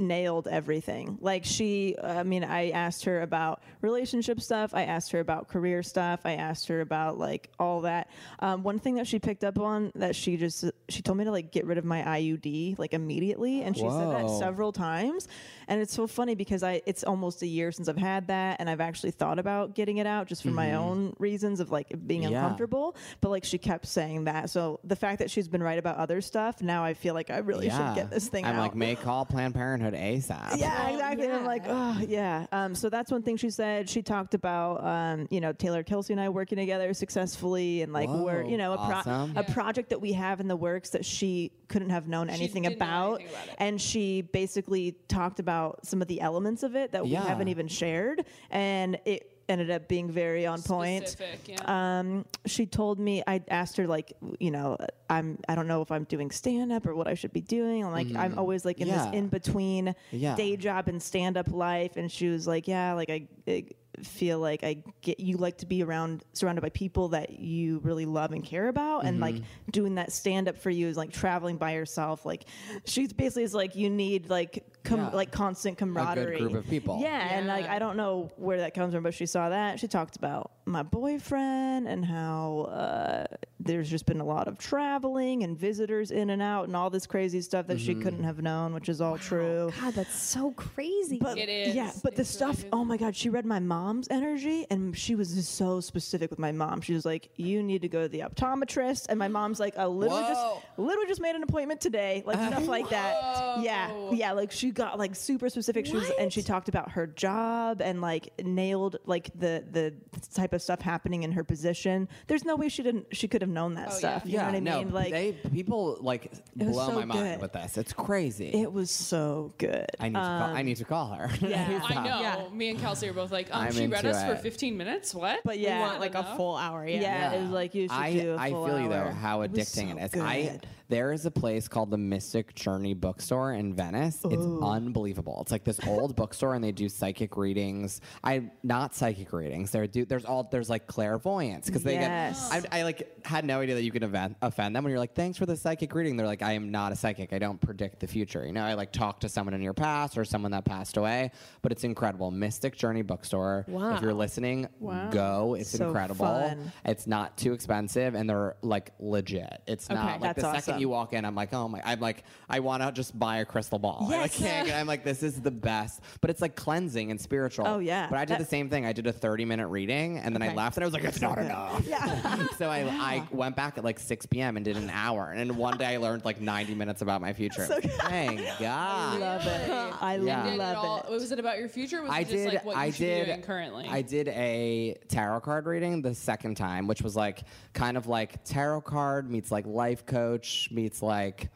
nailed everything. Like she, I mean, I asked her about relationship stuff. I asked her about career stuff. I asked her about like all that. Um, one thing that she picked up on that she just she told me to like get rid of my IUD like immediately, and she said that several times. And it's so funny because I it's almost a year since I've had that, and I've actually thought about getting it out just for my own reasons of like being Mm-hmm. Yeah. uncomfortable. But like she kept saying that, so the fact that she's been right about other stuff, now I feel like I really should get this thing I'm out. like, may call Planned Parenthood ASAP. Yeah, exactly. And I'm like, oh, yeah. Um, so that's one thing she said. She talked about, um, you know, Taylor Kelsey and I working together successfully, and like we're, you know, a, pro- a project that we have in the works that she couldn't have known anything didn't know about, anything about it. and she basically talked about some of the elements of it that we haven't even shared, and it ended up being very on point. Specific, yeah. Um, she told me I asked her like, you know, I'm I don't know if I'm doing stand up or what I should be doing. I'm like I'm always like in. Yeah. this in between Yeah. day job and stand up life, and she was like, yeah, like I, I feel like I get you like to be around surrounded by people that you really love and care about, and like Mm-hmm. doing that stand up for you is like traveling by yourself. Like she's basically is like you need like com- Yeah. like constant camaraderie, group of people. Yeah, and like I don't know where that comes from, but she saw that. She talked about my boyfriend and how uh, there's just been a lot of traveling and visitors in and out and all this crazy stuff that she Mm-hmm. couldn't have known, which is all true. God, that's so crazy. But It is. yeah, but the It's really stuff. good. oh my God, she read my mom's energy, and she was just so specific with my mom. She was like, "You need to go to the optometrist," and my mom's like, "I literally Whoa. just, literally just made an appointment today, like stuff like that." Yeah, yeah, like she got like super specific. She was, and she talked about her job and like nailed like the the type of stuff happening in her position. There's no way she didn't, she could have known that stuff. You yeah, know what I no, mean? Like they people like was blow so my mind good. with this. It's crazy. it was so good. I need to call. I need to call her. yeah. I know. Yeah. Me and Kelsey are both like, um, I'm she read into us for it. 15 minutes. What? But we yeah, want like a full hour. Yeah. yeah, it was like you should I, do a I full feel you though hour. how It was addicting so it is. I good. There is a place called the Mystic Journey Bookstore in Venice. It's unbelievable. It's like this old bookstore and they do psychic readings. I not psychic readings. They do there's all there's like clairvoyance because they Yes. get I, I like had no idea that you could offend, offend them when you're like thanks for the psychic reading. They're like I am not a psychic. I don't predict the future. You know I like talk to someone in your past or someone that passed away. But it's incredible. Mystic Journey Bookstore. Wow. If you're listening, wow. go. It's So incredible. fun. It's not too expensive, and they're like legit. It's not like the second awesome. You walk in, I'm like, oh my, I'm like, I want to just buy a crystal ball. Yes. I like, can't get, I'm like, this is the best, but it's like cleansing and spiritual. Oh, yeah. But I did That- the same thing. I did a 30 minute reading, and then I Okay. left, and I was like, it's not enough. Yeah. so I, I went back at like 6 p.m. and did an hour, and then one day I learned like 90 minutes about my future. Thank God. I love it. I Yeah. Did it love all, it. Was it about your future? Was I it just did. like what you I did. doing currently? I did a tarot card reading the second time, which was like kind of like tarot card meets like life coach meets like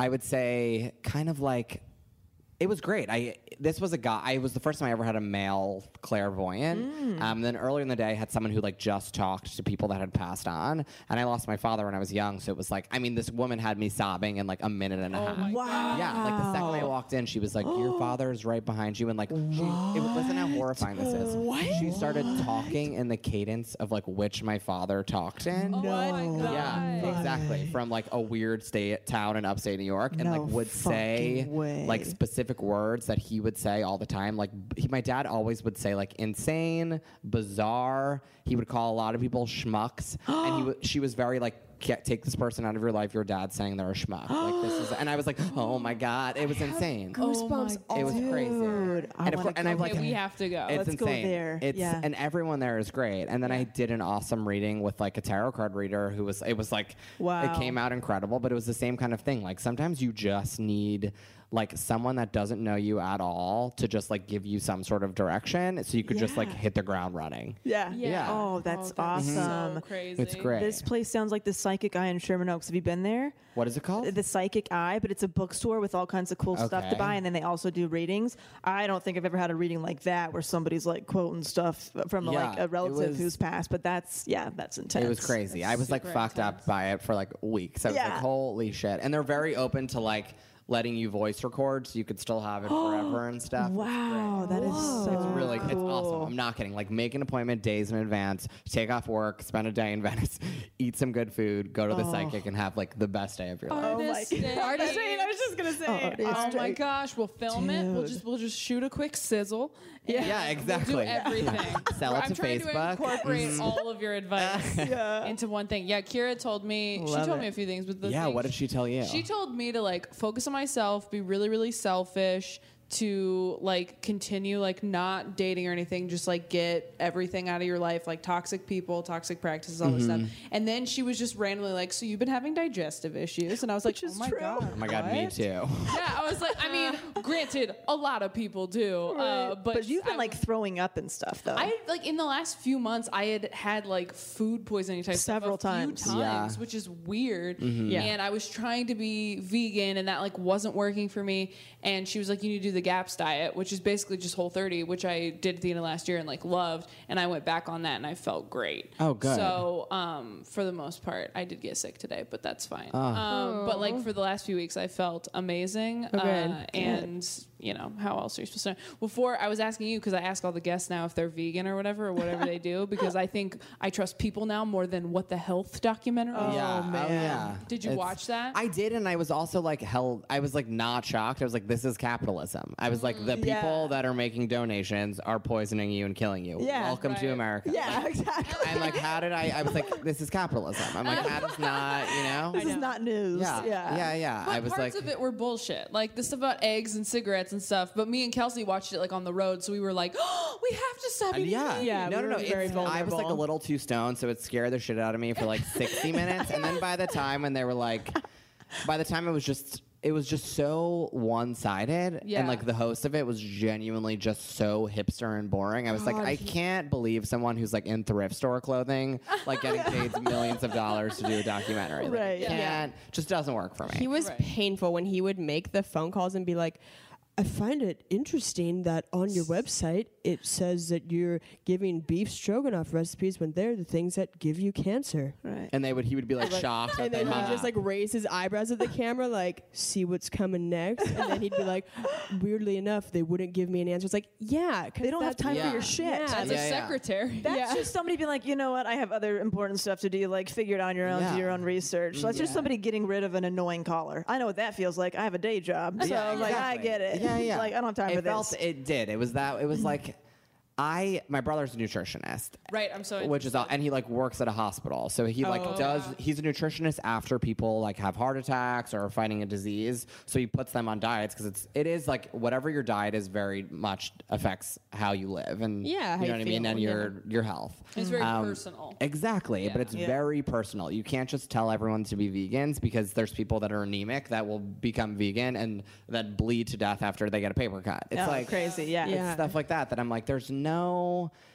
I would say kind of like it was great. I this was a guy. I was the first time I ever had a male clairvoyant. Um, then earlier in the day, I had someone who like just talked to people that had passed on, and I lost my father when I was young. So it was like, I mean, this woman had me sobbing in like a minute and a half. Wow. Yeah, like the second I walked in, she was like, "Your father's right behind you," and like, she, it, was- listen how horrifying this is. What? She started talking in the cadence of like which my father talked in. oh my God. Yeah, exactly. From like a weird state town in upstate New York, and No like would say way. like specific words that he would say all the time. Like he, my dad always would say like insane, bizarre. He would call a lot of people schmucks, and he w- she was very like. Get, take this person out of your life. Your dad's saying they're a schmuck. Like this is, and I was like, oh my god, it was insane. Goosebumps. Oh it was crazy. Dude, I and, of wanna course, and I'm like, Okay, we have to go. it's Let's go insane. there. It's Yeah. and everyone there is great. And then I did an awesome reading with like a tarot card reader who was it was like Wow. it came out incredible, but it was the same kind of thing. Like sometimes you just need like someone that doesn't know you at all to just like give you some sort of direction so you could just like hit the ground running. Yeah. Yeah. Oh, oh that's So awesome. Mm-hmm. crazy. It's great. This place sounds like the Psychic Eye in Sherman Oaks. Have you been there? what is it called? The Psychic Eye, but it's a bookstore with all kinds of cool stuff to buy, and then they also do readings. I don't think I've ever had a reading like that where somebody's like quoting stuff from Yeah, like a relative was- who's passed. But that's yeah, that's intense. It was crazy. I was like super fucked up by it for like weeks. I was Yeah. like, holy shit. And they're very open to like letting you voice record so you could still have it forever and stuff. Wow, that is so It's really, it's cool. awesome. I'm not kidding. Like, make an appointment days in advance, take off work, spend a day in Venice, eat some good food, go to the psychic, and have like the best day of your life. Oh my Artist God. day. Artist day. I was just just gonna say. Oh my gosh, we'll film it. We'll Dude. just we'll just shoot a quick sizzle. Yeah, Yeah, exactly. We'll do everything. Sell it I'm to trying Facebook. to incorporate Mhm. all of your advice into one thing. Yeah, Kira told me Love she told it. me a few things, but the Yeah, thing what did she tell you? She told me to like focus on myself, be really, really selfish, to like continue like not dating or anything, just like get everything out of your life, like toxic people, toxic practices, all this stuff. Mm-hmm. And then she was just randomly like, "So you've been having digestive issues?" And I was like, "Oh my god, Oh my god, me too. Yeah, I was like, I mean, granted, a lot of people do, uh, but, But you've been I- like throwing up and stuff though. I like in the last few months, I had had like food poisoning type Several stuff a times. few times, Yeah. which is weird. Yeah. And I was trying to be vegan, and that like wasn't working for me. And she was like, "You need to do the GAPS diet, which is basically just Whole 30, which I did at the end of last year and like loved. And I went back on that, and I felt great. Oh, good. So um, for the most part, I did get sick today, but that's fine. Ah. Um, but like for the last few weeks, I felt amazing. Oh, good. Uh, and you know, how else are you supposed to know? Before I was asking you because I ask all the guests now if they're vegan or whatever or whatever they do because I think I trust people now more than what the health documentary. Oh, yeah, oh, man. oh, yeah. Did you watch that? I did, and I was also like held. I was like not shocked. I was like, "This is capitalism." I was like, "The mm, people Yeah. that are making donations are poisoning you and killing you. Yeah. Welcome to America." yeah, exactly. And like, how did I? I was like, "This is capitalism." I'm like, "That is not," you know. This is not news. Yeah, Yeah, yeah, yeah. But I was parts like, of it were bullshit, like this about eggs and cigarettes and stuff. But me and Kelsey watched it like on the road, so we were like, "Oh, we have to stop And eating yeah, meat." Yeah, no, we no, no. very it's- I was like a little too stoned, so it scared the shit out of me for like 60 minutes. And then by the time when they were like, by the time it was just, it was just so one-sided, Yeah. and like the host of it was genuinely just so hipster and boring. I was like, I can't believe someone who's like in thrift store clothing, like getting paid millions of dollars to do a documentary. Like, Right, I yeah. can't, just doesn't work for me. He was painful when he would make the phone calls and be like, I find it interesting that on your website it says that you're giving beef stroganoff recipes when they're the things that give you cancer. Right. and they would, he would be like shocked. And then he'd just like raise his eyebrows at the camera, like, see what's coming next. And then he'd be like, weirdly enough, they wouldn't give me an answer. It's like, yeah, 'cause They don't have time Yeah. for your shit. Yeah. As a yeah. secretary. That's Yeah. just somebody being like, you know what? I have other important stuff to do. Like, figure it out on your own, Yeah. do your own research. That's just somebody getting rid of an annoying caller. I know what that feels like. I have a day job, so Yeah, like I get it. Yeah, yeah. like I don't have time it for felt, this. It did. It was that. It was like, I. My brother's a nutritionist. Right, I'm so Which is, all- and he like works at a hospital, so he like Oh. does. He's a nutritionist after people like have heart attacks or are fighting a disease. So he puts them on diets because it's it is like whatever your diet is very much affects how you live and Yeah, how you know you what I mean feel, and yeah. your your health. It's very Um, personal. Exactly, but it's Yeah. very personal. You can't just tell everyone to be vegans because there's people that are anemic that will become vegan and that bleed to death after they get a paper cut. It's Oh, like crazy, yeah. it's Yeah. stuff like that that I'm like, there's no.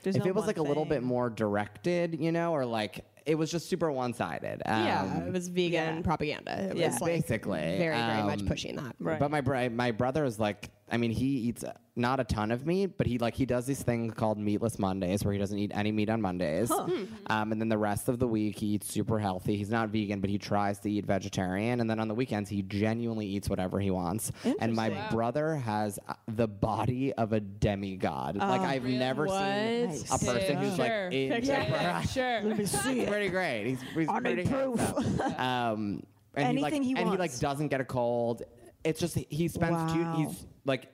There's if no it was one like a little bit more directed, you know, or like it was just super one-sided. yeah, Um, it was vegan yeah. propaganda. It Yeah. was like basically very, very much um, pushing that. Right. But my bro- my brother is like, I mean, he eats not a ton of meat, but he like he does these things called meatless Mondays, where he doesn't eat any meat on Mondays, um, and then the rest of the week he eats super healthy. He's not vegan, but he tries to eat vegetarian, and then on the weekends he genuinely eats whatever he wants. And my brother has uh, the body of a demigod. like I've never seen a What? person who's Sure. like in Yeah, sure. He's pretty great. He's, he's pretty proof. Um, and Anything he he like, and he like doesn't get a cold. It's just he spends Wow. two. He's like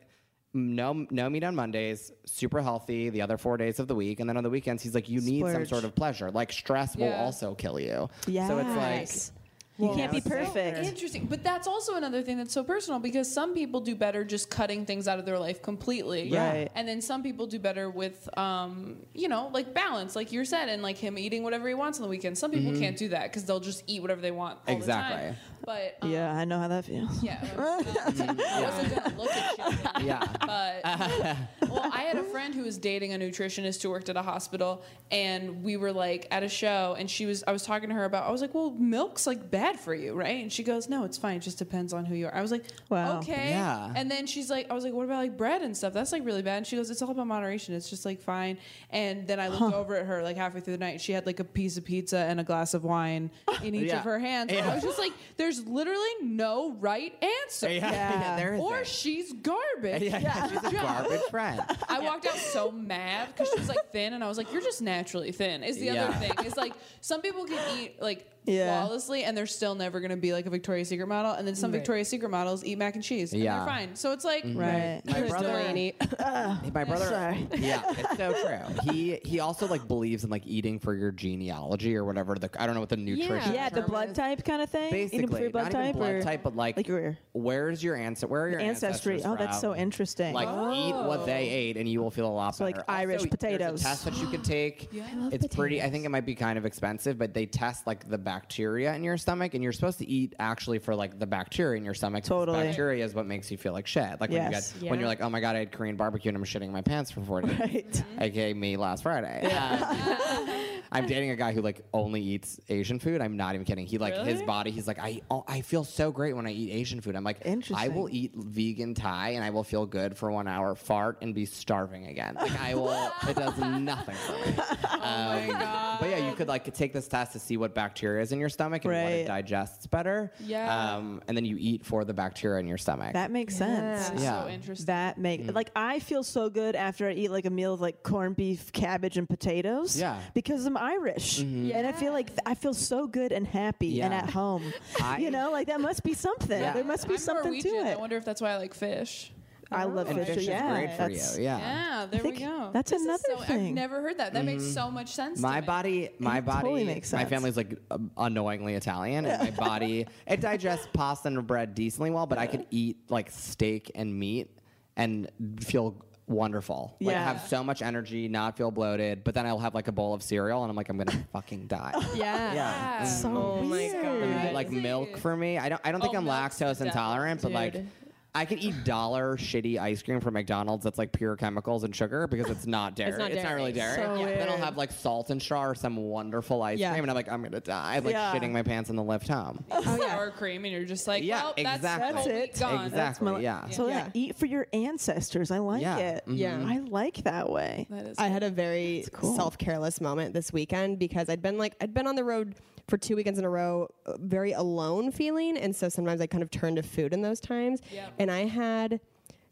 no no meat on Mondays, super healthy the other four days of the week, and then on the weekends he's like you need some sort of pleasure. Like stress will also kill you. Yes. So it's like. You can't be it's so perfect. Interesting, but that's also another thing that's so personal because some people do better just cutting things out of their life completely, Right. And then some people do better with, um, you know, like balance, like you said, and like him eating whatever he wants on the weekend. Some people can't do that because they'll just eat whatever they want all the Mm-hmm. Exactly. time. But um, yeah, I know how that feels. yeah, well, I wasn't gonna look at you. Yeah. But well, I had a friend who was dating a nutritionist who worked at a hospital, and we were like at a show, and she was I was talking to her about I was like, well, milk's like bad for you, right? And she goes, no, it's fine. It just depends on who you are. I was like, Wow. okay. Yeah. And then she's like, I was like, what about like bread and stuff? That's like really bad. And she goes, it's all about moderation. It's just like fine. And then I looked over at her like halfway through the night. She had like a piece of pizza and a glass of wine in each Yeah. of her hands. And I was just like, there's literally no right answer. Yeah, yeah, Or she's garbage. Yeah, she's a garbage friend. I walked out so mad because she was like thin, and I was like, "You're just naturally thin." Is the other thing? It's like some people can eat like Yeah. flawlessly, and they're still never going to be like a Victoria's Secret model. And then some Victoria's Secret models eat mac and cheese, and Yeah. they're fine. So it's like mm-hmm. Right. My brother, Delanie. my brother, Sorry. yeah, it's so true. He he also like believes in like eating for your genealogy or whatever. The I don't know what the nutrition. Yeah, the term blood is. type kind of thing. Eating for Basically, your blood not type even blood or type, but like, like your where's your ancestry? Where are your ancestry. ancestors Oh, that's so from? interesting. Like eat what they oh. ate, and you will feel a lot So, like, better. Irish Also, potatoes. There's a test that you could take. it's pretty. I think it might be kind of expensive, but they test like the bacteria in your stomach, and you're supposed to eat actually for like the bacteria in your stomach. because Totally. Bacteria is what makes you feel like shit. Like when you Yes. get when you're like, oh my god, I had Korean barbecue and I'm shitting my pants for four days. Right. aka me last Friday. Um, I'm dating a guy who like only eats Asian food. I'm not even kidding. He like his body. He's like I oh, I feel so great when I eat Asian food. I'm like I Interesting. will eat vegan Thai and I will feel good for one hour, fart and be starving again. Like I will. it does nothing for me. Um, But yeah, you could like take this test to see what bacteria is in your stomach and what Right. it digests better. Yeah. Um, and then you eat for the bacteria in your stomach. that makes sense. That's Yeah. so interesting. That make Mm. like I feel so good after I eat like a meal of like corned beef, cabbage, and potatoes. Yeah. Because I'm Irish, and I feel like th- I feel so good and happy and at home. I- you know, like that must be something. Yeah. There must be I'm something Norwegian. to it. I wonder if that's why I like fish. I love and fish. fish is yeah, great for that's- you. Yeah. Yeah, there we think go. that's This another so- I've thing. never heard that. That makes so much sense. to My me. body, my It body, totally makes my sense. family's like uh, annoyingly Italian, and my body it digests pasta and bread decently well, but I could eat like steak and meat and feel wonderful. Like Yeah. have so much energy, not feel bloated, but then I'll have like a bowl of cereal and I'm like I'm gonna fucking die. Yeah. Yeah. Mm. So Oh my weird. God. Like milk for me. I don't I don't oh, think Oh, I'm lactose devil, intolerant, but like dude. I could eat dollar shitty ice cream from McDonald's that's like pure chemicals and sugar because it's not dairy. not not dairy. really dairy. So Then I'll have like salt and straw or some wonderful ice Yeah. cream, and I'm like, I'm gonna die. I'm like Yeah. shitting my pants in the lift home. sour cream, and you're just like, Yeah, well, exactly. whole That's it. gone. Exactly. my- yeah. So Yeah. yeah, eat for your ancestors. I like Yeah. it. Mhm. Yeah. I like that way. That is I had a very cool. self careless moment this weekend because I'd been like I'd been on the road for two weekends in a row, uh, very alone feeling, and so sometimes I kind of turn to food in those times. Yep. And I had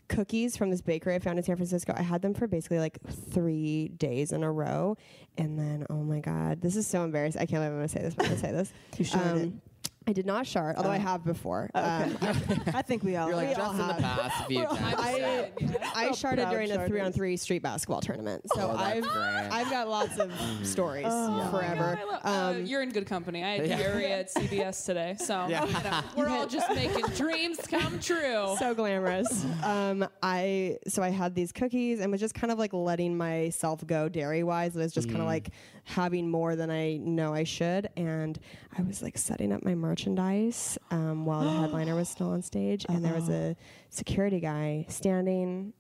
cookies from this bakery I found in San Francisco. I had them for basically like three days in a row, and then oh my god, this is so embarrassing. I can't believe I'm gonna say this, but I'm gonna say this. You sharted. Um, I did not shart, although I have before. Um, I think we all. You're like we just all in the have. past few times. I, I Real sharted proud during a sharters. three on three street basketball tournament. So Oh, that's I've great. I've got lots of stories forever. I lo- uh, you're in good company. I had diarrhea at CBS today, so you know, we're all just making dreams come true. so glamorous. Um, I so I had these cookies and was just kind of like letting myself go dairy wise. I was just kind of like having more than I know I should, and I was like setting up my merchandise um, while the headliner was still on stage, and there was a security guy standing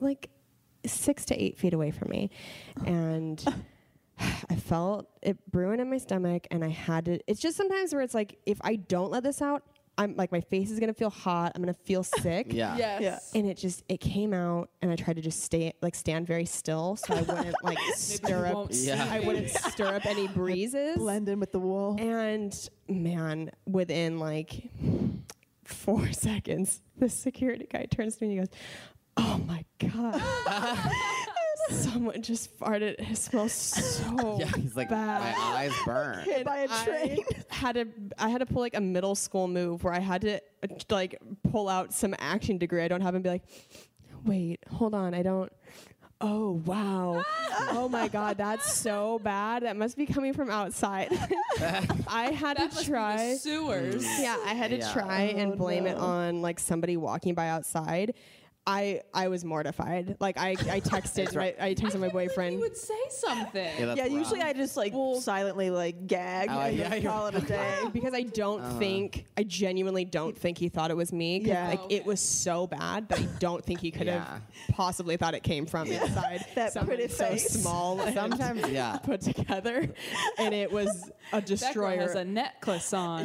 like six to eight feet away from me, and. I felt it brewing in my stomach, and I had to. It's just sometimes where it's like, if I don't let this out, I'm like, my face is gonna feel hot. I'm gonna feel sick. yeah. yes. Yeah. And it just it came out, and I tried to just stay like stand very still, so I wouldn't like stir up. Yeah. I wouldn't stir up any breezes. blend in with the wool. And man, within like four seconds, the security guy turns to me and he goes, "Oh my god." Someone just farted. It smells so Yeah, he's like, bad. my eyes burn. Hit by a I train. had to I had to pull like a middle school move where I had to uh, like pull out some action degree I don't have and be like, wait, hold on, I don't. Oh wow! oh my God, that's so bad. That must be coming from outside. I had That to must try. be the sewers. Yeah, I had to Yeah. try and blame it on like somebody walking by outside. I I was mortified. Like I I texted my I texted my You boyfriend. would say something. Yeah, Yeah, usually. I just like silently like gag Oh, and yeah, then call it a day. because I don't uh-huh. think I genuinely don't think he thought it was me. 'cause, Yeah. like Okay. it was so bad that I don't think he could have possibly thought it came from inside. That Someone pretty so face. small, Sometimes, yeah. put together, and it was a That girl destroyer. has a necklace on.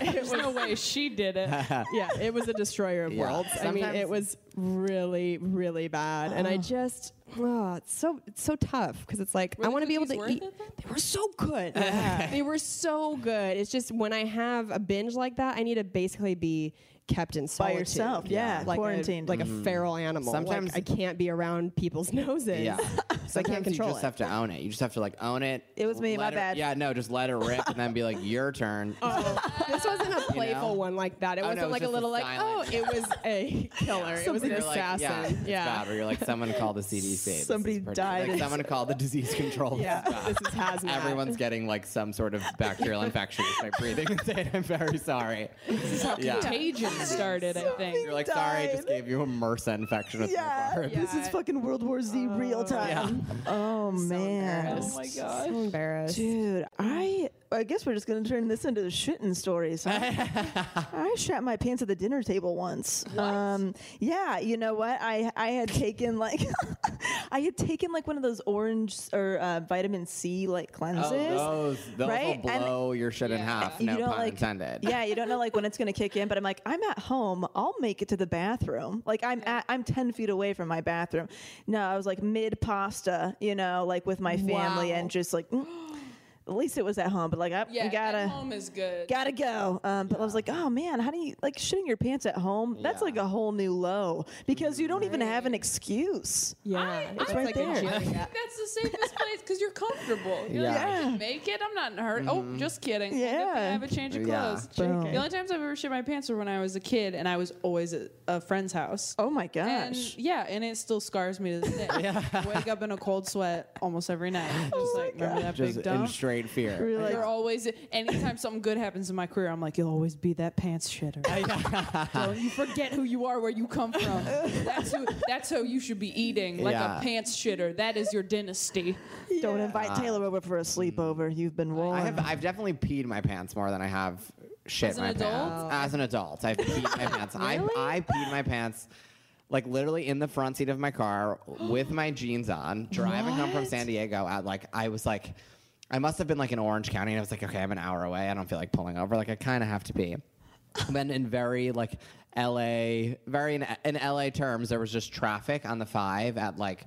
There's no way she did it. yeah, it was a destroyer of Yeah. worlds. I mean, it was really, really bad, and I ah. just, oh, it's so it's so tough because it's like Were I the want to be able cookies to worth eat. it, though? They were so good. they were so good. It's just when I have a binge like that, I need to basically be kept in By yourself, yeah, like quarantined. a, like a mm-hmm. feral animal. Like, Sometimes- I can't be around people's noses. Yeah. so I can't Sometimes you just it. have to own it. You just have to like own it. It was me, my let it- bad. Yeah, no, just let it rip and then be like, your turn. Oh, this wasn't a playful know? one like that. It Oh, wasn't it was like a just a little like, oh, silent- it was a killer. it was an You're like, assassin. yeah, it's yeah. bad. Where you're like, someone called the CDC. Somebody died Like, someone called the disease control. Yeah, this is hazmat. Everyone's getting like some sort of bacterial infection just by breathing and saying, "I'm very sorry." yeah. Contagion started, I think. You're like, sorry, I just gave you a MRSA infection with Yeah, my fart. this is fucking World War Z real oh. time. Oh man. Oh my god. so embarrassed. Dude, I I guess we're just gonna turn this into the shitting stories. Huh? I shat my pants at the dinner table once. Um, yeah, you know what? I I had taken like I had taken like one of those orange or uh, vitamin C like cleanses. Oh, those, those right? will And- blow your shit in Yeah. half. You No don't, pun like- intended. Yeah, you don't know like when it's gonna kick in, but I'm like, I'm at home. I'll make it to the bathroom. Like I'm at, I'm ten feet away from my bathroom. No, I was like mid pasta, you know, like with my family, Wow. and just like, mm, at least it was at home. But like, I, Yeah, I gotta. at home is good. Gotta go. Um, but I was like, oh man, how do you like shitting your pants at home? That's Yeah. like a whole new low because you don't even have an excuse. Yeah, It's it's right like there. a I gym. think that's the safest place because you're comfortable. You're like, Yeah. I can make it. I'm not in a hurry. Oh, just kidding. Yeah. I have a change of clothes. Boom. The only times I've ever shit my pants were when I was a kid and I was always at a friend's house. Oh my gosh. And gosh. yeah, and it still scars me to this day. Wake up in a cold sweat almost every night. Just like remember that Just big dump. straight fear. Really? Like- You're always anytime something good happens in my career, I'm like, you'll always be that pants shitter. Don't you forget who you are, where you come from. That's who. That's how you should be eating, like Yeah. a pants shitter. That is your dynasty. Don't invite Taylor over for a sleepover. Mm. You've been rolling. I have I've definitely peed my pants more than I have shit As an my adult? pants. Oh. As an adult, I've peed my pants. I I peed my pants like literally in the front seat of my car with my jeans on, driving home from San Diego at like I was like I must have been like in Orange County and I was like, okay, I'm an hour away. I don't feel like pulling over. Like I kind of have to be. And then in very like LA, very in, in LA terms, there was just traffic on the five at like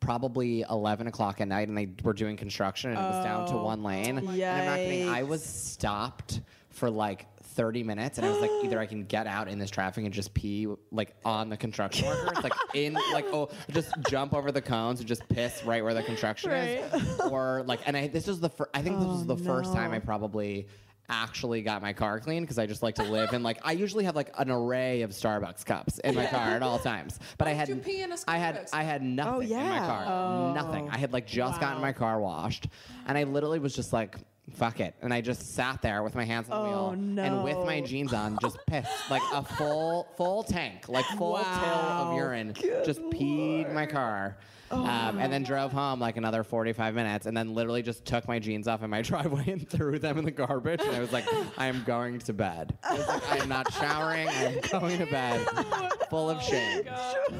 probably 11 o'clock at night and they were doing construction and it was down to oh. one lane. And I'm not kidding. I was stopped for like 30 minutes and I was like, either I can get out in this traffic and just pee like on the construction workers, like in like oh just jump over the cones and just piss right where the construction is, or like and I this was the fir- I think this was oh, the first time I probably actually got my car clean because I just like to live in like I usually have like an array of Starbucks cups in my car at all times. But I had you pee in a I had Starbucks I had nothing in my oh, yeah. car. Nothing. I had like just gotten oh, my car washed and I literally was just like fuck it. And I just sat there with my hands on the Oh, wheel and with my jeans on just pissed. Like a full full tank like full till of urine just peed my car um, and then drove home like another 45 minutes and then literally just took my jeans off in my driveway and threw them in the garbage and I was like I am going to bed I was like I am not showering I am going to bed full of shame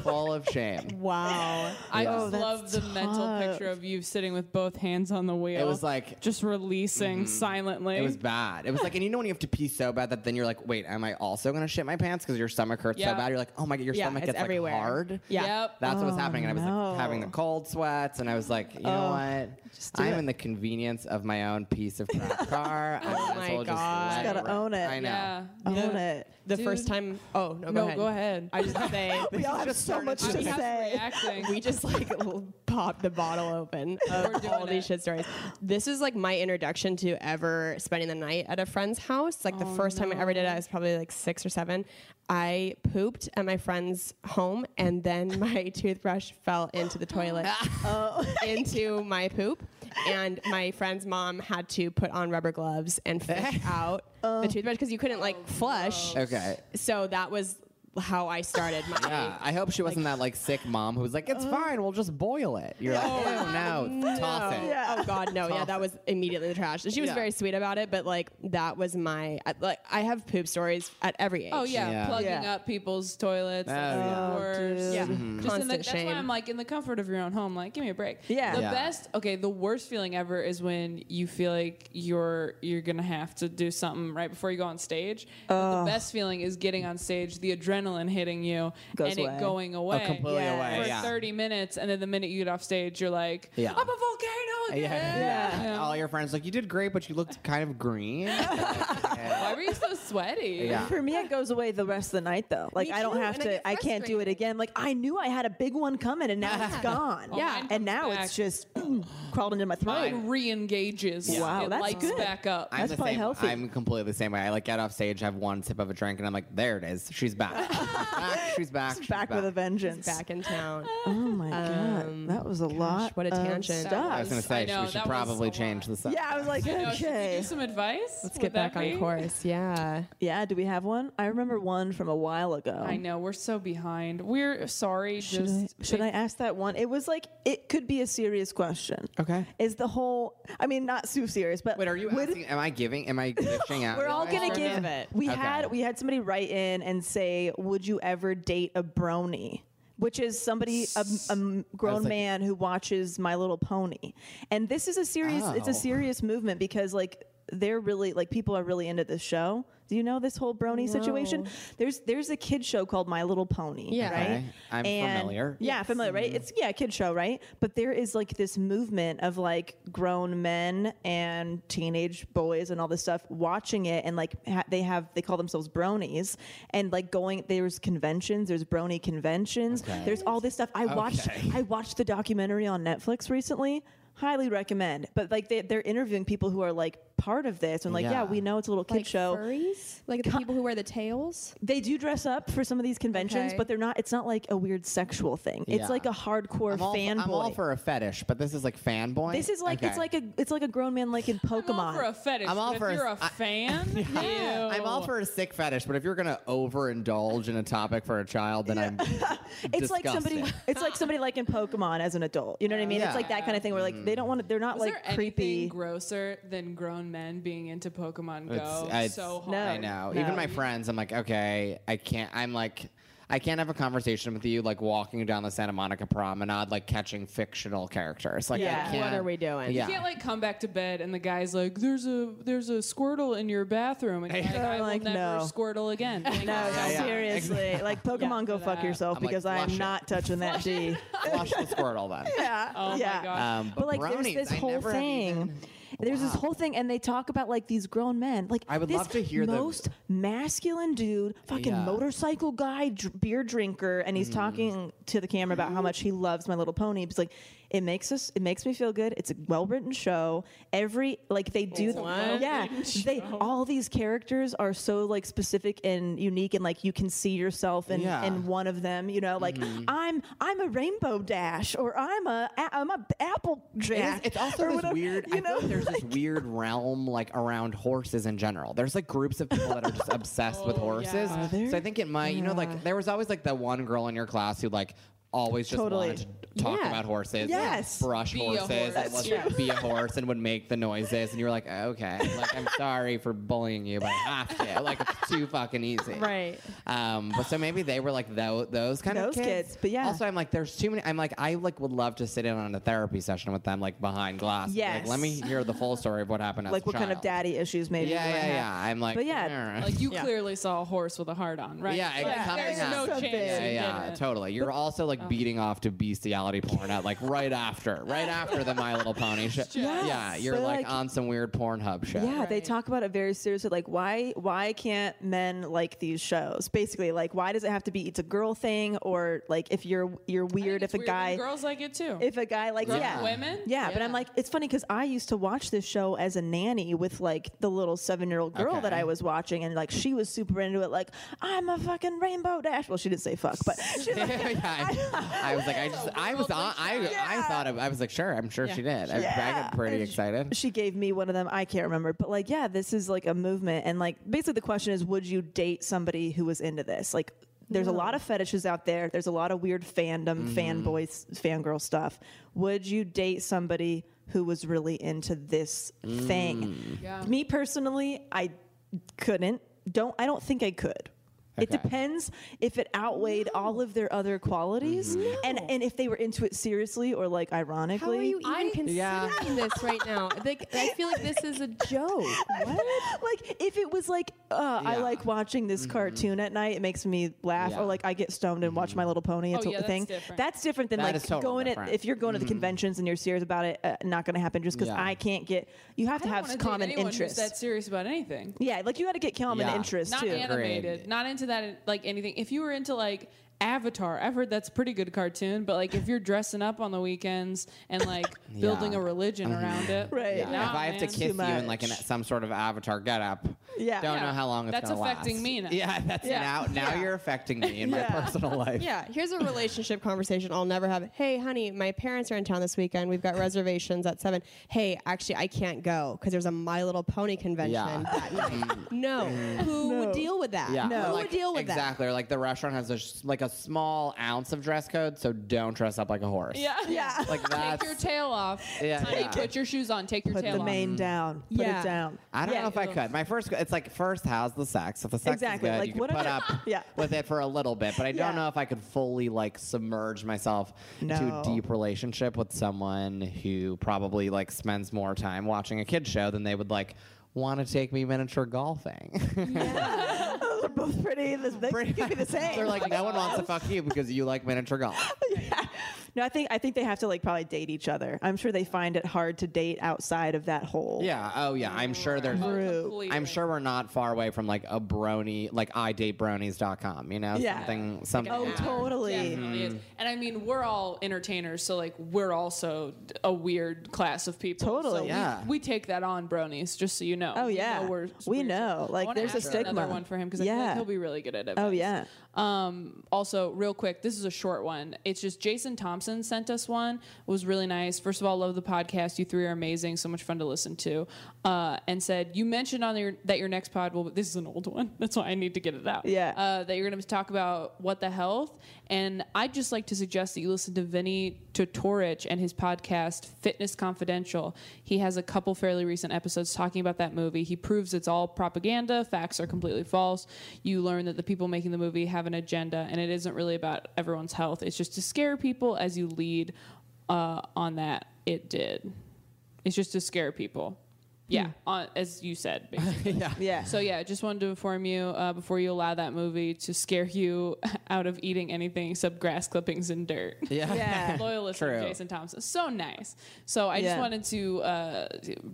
full of shame Wow. I Yeah. just Oh, love the mental picture of you sitting with both hands on the wheel. It was like- just releasing silently. It was bad. It was like, and you know when you have to pee so bad that then you're like, wait, am I also gonna shit my pants because your stomach hurts Yeah. so bad? You're like, oh my god, your Yeah, stomach it's gets everywhere. like hard. Yeah. Yep. That's what was happening, and I was no. like having the oh. cold sweats, and I was like, you know oh. what? I'm it. in the convenience of my own piece of crap car. I might oh my well just God. let Just gotta rip. own it. I know. yeah. Own it. The Dude. first time. Oh no, go No, ahead. go ahead. I just say We all have so much to say. reacting. we just like l- pop the bottle open of We're doing all these shit stories. This is like my introduction to ever spending the night at a friend's house. Like the first time I ever did it, I was probably like six or seven. I pooped at my friend's home, and then my toothbrush fell into the toilet, oh. into my poop. And my friend's mom had to put on rubber gloves and fish out the toothbrush because you couldn't like oh, flush. Okay. So that was how I started my. Yeah, I hope she wasn't that like sick mom who was like, "It's uh, fine, we'll just boil it." You're like, "Oh no, toss it." Oh God, no! Yeah, that was immediately the trash. She was Yeah. very sweet about it, but like that was my I- like I have poop stories at every age. Oh yeah, Yeah. plugging Yeah. up people's toilets. Oh, that's yeah. the worst. yeah, Just in the, mm-hmm. constant that's shame. why I'm like in the comfort of your own home. Like, give me a break. Yeah. The Yeah. best. Okay, the worst feeling ever is when you feel like you're you're gonna have to do something right before you go on stage. But the best feeling is getting on stage, the adrenaline hitting you, Goes and away. it going away. completely Yeah. away. for yeah. 30 minutes, and then the minute you get off stage, you're like, Yeah. I'm a volcano Yeah. yeah. All your friends like you did great, but you looked kind of green. Why were you so sweaty? Yeah. For me, it goes away the rest of the night, though. Like Me I don't too, have and to. get I, can't do it again. Like I knew I had a big one coming, and now it's gone. Oh, mine and now back. it's just crawled into my throat. Mine re-engages. Wow, it that's lights good. back up. I'm That's the probably same. healthy. I'm completely the same way. I like get off stage, have one sip of a drink, and I'm like, there it is. She's back. She's back. She's back. She's back with a vengeance. Back in town. Oh my Um, god, that was a lot. what a of tangent. Stuff. I was going to say I know, we should that was probably a change lot. the subject. Yeah, I was like, I know, should we okay. do some advice? Let's Would get that back on course. Yeah. Yeah, do we have one? I remember one from a while ago. I know we're so behind. We're sorry. Should, I, just should I ask that one? It was like it could be a serious question. Okay. Is the whole? I mean, not too serious, but Wait, are you would- asking? Am I giving? Am I dishing out? We're all advice gonna right give now? it. We Okay. had we had somebody write in and say, "Would you ever date a brony?" Which is somebody, a grown like- man who watches My Little Pony, and this is a serious. It's Oh. a serious movement because like they're really like people are really into this show. Do you know this whole brony situation? There's there's a kid show called My Little Pony. Yeah. right. Okay. I'm And- familiar. Yeah, familiar, right? It's yeah, a kid show, right? But there is like this movement of like grown men and teenage boys and all this stuff watching it, and like ha- they have they call themselves bronies, and like going there's conventions, there's brony conventions, there's all this stuff. I watched I watched the documentary on Netflix recently. Highly recommend. But like they, they're interviewing people who are like part of this, and like yeah, Yeah. we know it's a little kid Like show. furries? Like the people who wear the tails? They do dress up for some of these conventions, Okay. but they're not. It's not like a weird sexual thing. It's like a hardcore I'm all, fanboy. I'm all for a fetish, but this is like fanboy. This is like it's Okay. like a it's like a grown man like in Pokemon. I'm all for a fetish. I'm all but for a- if you're a I- fan, yeah. I'm all for a sick fetish, but if you're gonna overindulge in a topic for a child, then I'm. it's like somebody disgusted. it's like somebody like in Pokemon as an adult. You know what I mean? It's like that kind of thing where like they don't want to they're not Was like there creepy. anything grosser than grown men being into Pokemon Go? It's- it's- so hard. No. I know. No. Even my friends, I'm like, okay, I can't. I'm like, I can't have a conversation with you like walking down the Santa Monica Promenade, like catching fictional characters. Like, Yeah. I can't, What are we doing? Yeah. You can't like come back to bed and the guy's like, "There's a there's a Squirtle in your bathroom," and you're like, I'm will like, never no. Squirtle again." Thank no, you. yeah. seriously. Like Pokemon, go fuck that. yourself I'm like, because I am flush it. not touching that D. Flush the Squirtle then. yeah. Oh my yeah. God. Um, But like, bronies, there's this I whole never have thing. even- There's this whole thing, and they talk about like these grown men. Like, I would this love to hear the- most masculine dude, fucking Yeah. motorcycle guy, dr- beer drinker, and Mm. he's talking to the camera about how much he loves My Little Pony. He's like, it makes us, it makes me feel good. It's a well written show. Every like they do, yeah. They all these characters are so like specific and unique, and like you can see yourself in Yeah. in one of them. You know, like mm-hmm. I'm I'm a Rainbow Dash, or I'm a I'm a Apple It is, Jack. it's also this whatever, weird. You I know, like there's this weird realm like around horses in general. There's like groups of people that are just obsessed with horses. yeah. So I think it might. You know, like there was always like the one girl in your class who like always just Totally. wanted to talk Yeah. about horses. Yes. Brush Be a horses. horse. And That's was, true. Be a horse and would make the noises, and you were like, okay, like I'm sorry for bullying you, but I have to. Like it's too fucking easy. Right. Um, but so maybe they were like those, those kind Those of kids. kids, but yeah. Also, I'm like, there's too many. I'm like, I like would love to sit in on a therapy session with them, like behind glass. Like, let me hear the full story of what happened. As like a what kind of daddy issues maybe. Yeah, you yeah, have. yeah. I'm like, But yeah, "Alright." Like you Yeah. clearly saw a horse with a heart on, right? Yeah, Like, coming there's out. no chance. Yeah, yeah, totally. You're also like Oh. beating off to bestiality porn at like right after, right after the My Little Pony show. Yeah, you're like, like- on some weird Pornhub show. Yeah, they talk about it very seriously. Like, why why can't men like these shows? Basically, like, why does it have to be it's a girl thing, or like if you're you're weird if a weird guy girls like it too. if a guy like Girls yeah women? yeah, but I'm like it's funny because I used to watch this show as a nanny with like the little seven year old girl that I was watching, and like she was super into it. Like I'm a fucking rainbow dash. Well, she didn't say fuck, but she was like, yeah, I, I was like, I just, I was on, I, I thought, of, I was like, sure, I'm sure she did. I, I got pretty And sh- excited. She gave me one of them. I can't remember, but like, yeah, this is like a movement, and like, basically, the question is, would you date somebody who was into this? Like, there's a lot of fetishes out there. There's a lot of weird fandom, mm-hmm. fanboys, fangirl stuff. Would you date somebody who was really into this thing? Mm. Yeah. Me personally, I couldn't. Don't. I don't think I could. It Okay. depends if it outweighed all of their other qualities, Mm-hmm. and and if they were into it seriously or like ironically. How are you even I- considering Yeah. this right now? Like, I feel like this is a joke. What? like if it was like uh, I like watching this cartoon at night, it makes me laugh, Yeah. or like I get stoned and watch My Little Pony. It's Oh, a yeah, that's thing. different. That's different than That like totally going different. It, if you're going to the conventions and you're serious about it. Uh, not going to happen just because Yeah. I can't get. You have I to have common anyone interests. that serious about anything. yeah, like you got to get common Yeah. interests Not too. animated. Not into that like anything. If you were into like Avatar, I've heard that's a pretty good cartoon, but like if you're dressing up on the weekends and like building Yeah. a religion mm-hmm. around it, Right. Yeah, nah, if I have to man. kiss you in like an, much. some sort of avatar getup, Yeah. don't Yeah. know how long it's That's gonna affecting last. me now. Yeah, that's Yeah. now now Yeah. you're affecting me in my personal life. Yeah, here's a relationship conversation I'll never have. Hey, honey, my parents are in town this weekend. We've got reservations at seven. Hey, actually, I can't go because there's a My Little Pony convention Yeah. that night. No, mm. who would deal with that? Yeah, who or, would like, deal with that? exactly. Or like the restaurant has a, sh- like a small ounce of dress code, so don't dress up like a horse. Yeah. Yeah. like that's. Take your tail off. Yeah, Honey, yeah. put your shoes on. Take your tail off. Put tail the off. mane mm. down. Put Yeah. it down. I don't Yeah. know if I could. My first, it's like first, how's the sex? If the sex Exactly, is good, like, you can put if- up Yeah. with it for a little bit. But I don't Yeah. know if I could fully like submerge myself into No. a deep relationship with someone who probably like spends more time watching a kid show than they would like want to take me miniature golfing. Those are both pretty. They Pretty- could be the same. They're like, no one wants to fuck you because you like miniature golf. no, I think I think they have to like probably date each other. I'm sure they find it hard to date outside of that whole. Yeah. Oh, yeah. I'm sure there's. Group. I'm sure we're not far away from like a brony, like idatebronies.com, you know? Yeah. Something, something. Oh, like that. totally. Definitely is. Mm-hmm. And I mean, we're all entertainers, so like we're also a weird class of people. Totally. So we- Yeah. We, take that on, bronies, just so you know. Oh, We yeah. know we're We know. I Like, wanna there's a ask Another stigma. one for him because I feel Yeah. like he'll be really good at it. Oh yeah. Um, also, real quick, this is a short one. It's just Jason Thompson sent us one. It was really nice. First of all, love the podcast. You three are amazing. So much fun to listen to. Uh, and said you mentioned on your that your next pod. will. this is an old one. That's why I need to get it out. Yeah. Uh, that you're going to talk about what the health. And I'd just like to suggest that you listen to Vinnie Tortorich and his podcast Fitness Confidential. He has a couple fairly recent episodes talking about that movie. He proves it's all propaganda. Facts are completely false. You learn that the people making the movie have an agenda, and it isn't really about everyone's health. It's just to scare people as you lead uh, on that. It did. It's just to scare people. Yeah, on, as you said, basically. yeah. Yeah. So yeah, just wanted to inform you uh, before you allow that movie to scare you out of eating anything except grass clippings and dirt. Yeah. Yeah. Loyal listener True. Jason Thompson, so nice. So I just wanted to uh,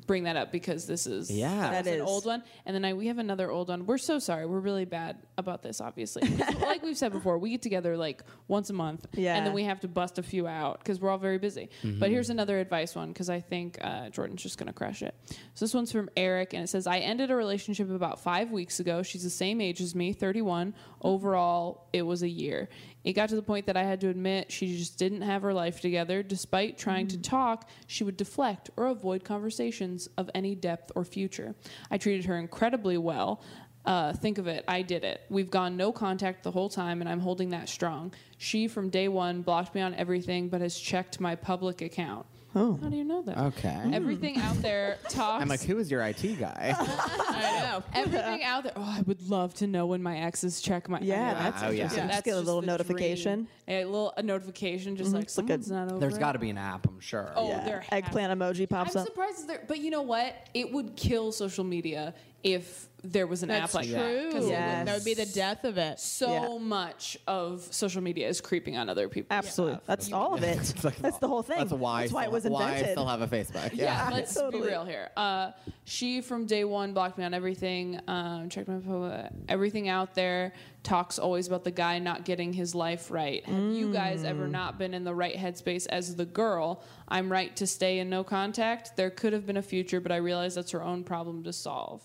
bring that up because this is Yeah. that That an old one, and then I, we have another old one. We're so sorry. We're really bad about this, obviously. like we've said before, we get together like once a month, Yeah. and then we have to bust a few out because we're all very busy. But here's another advice one because I think uh, Jordan's just gonna crush it. So this one's from Eric, and it says, "I ended a relationship about five weeks ago. She's the same age as me, 31. Overall, it was a year. It got to the point that I had to admit she just didn't have her life together. Despite trying to talk, she would deflect or avoid conversations of any depth or future. I treated her incredibly well." Uh, think of it. I did it. We've gone no contact the whole time, and I'm holding that strong. She, from day one, blocked me on everything, but has checked my public account. Oh. How do you know that? Okay. Everything out there talks. I'm like, who is your IT guy? I know. Everything out there. Oh, I would love to know when my exes check my. Yeah, I know. that's Oh, yeah. interesting. That's Just get a little notification. A little a notification, just mm-hmm. like It's like a- someone's not over. There's it. got to be an app, I'm sure. Oh, Yeah. there Eggplant emoji pops up. I'm surprised there, but you know what? It would kill social media if there was an That's app like that. 'Cause Yes. That would be the death of it. So Yeah. much of social media is creeping on other people. Absolutely. That's all of it. that's the whole thing. That's why, That's why I it was still- why I invented. still have a Facebook. Yeah, let's totally. be real here. Uh, she from day one blocked me on everything. Um, checked my po- everything out there. Talks always about the guy not getting his life right. Have you guys ever Mm. not been in the right headspace as the girl? I'm right to stay in no contact. There could have been a future, but I realize that's her own problem to solve.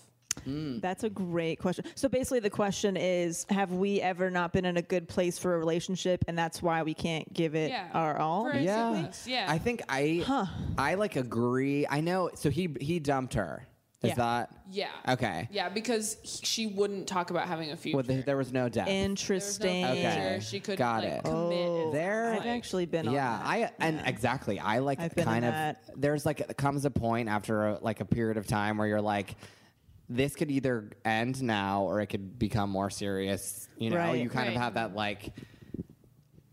Mm. That's a great question. So basically, the question is Have we ever not been in a good place for a relationship, and that's why we can't give it Yeah. our all? For Yeah. yeah. I think I I like agree. I know so he he dumped her. Is Yeah. that Yeah. Okay. Yeah, because he, she wouldn't talk about having a future. Well, there, there was no depth. There was no Interesting. Okay. She could Got like it. commit. Oh, There- I've like- actually been on yeah, that. I and exactly. I like I've kind of that. there's like comes a point after a, like a period of time where you're like this could either end now or it could become more serious. You know, Right. you kind Right. of have that like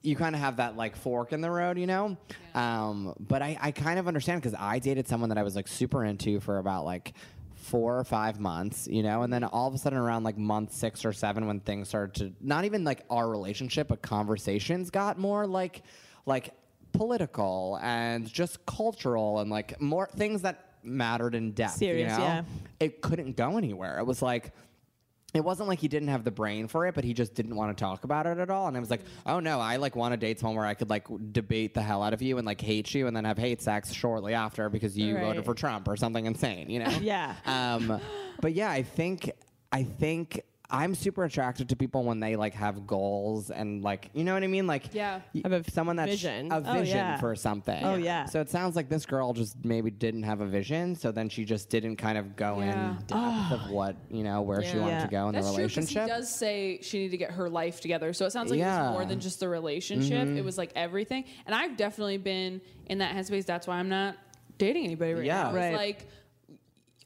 you kind of have that like fork in the road, you know? Um, but I, I kind of understand because I dated someone that I was like super into for about like four or five months, you know? And then all of a sudden around like month six or seven when things started to not even like our relationship, but conversations got more like like political and just cultural and like more things that mattered in depth. Serious, you know? yeah. It couldn't go anywhere. It was like it wasn't like he didn't have the brain for it, but he just didn't want to talk about it at all. And I was like, oh no, I like want to date someone where I could like debate the hell out of you and like hate you and then have hate sex shortly after because you Right. voted for Trump or something insane, you know? Yeah. Um, but yeah, I think I think I'm super attracted to people when they like have goals and like you know what I mean, like Yeah. y- Have a someone that's vision. a Oh, vision yeah. for something. Oh, yeah. So it sounds like this girl just maybe didn't have a vision, so then she just didn't kind of go Yeah. in depth of ah. what you know where she wanted Yeah. to go in That's the true because he relationship. does say she needed to get her life together. So it sounds like it was more than just the relationship. It mm-hmm. was like everything. And I've definitely been in that headspace. That's why I'm not dating anybody right Yeah. now. It's Right. like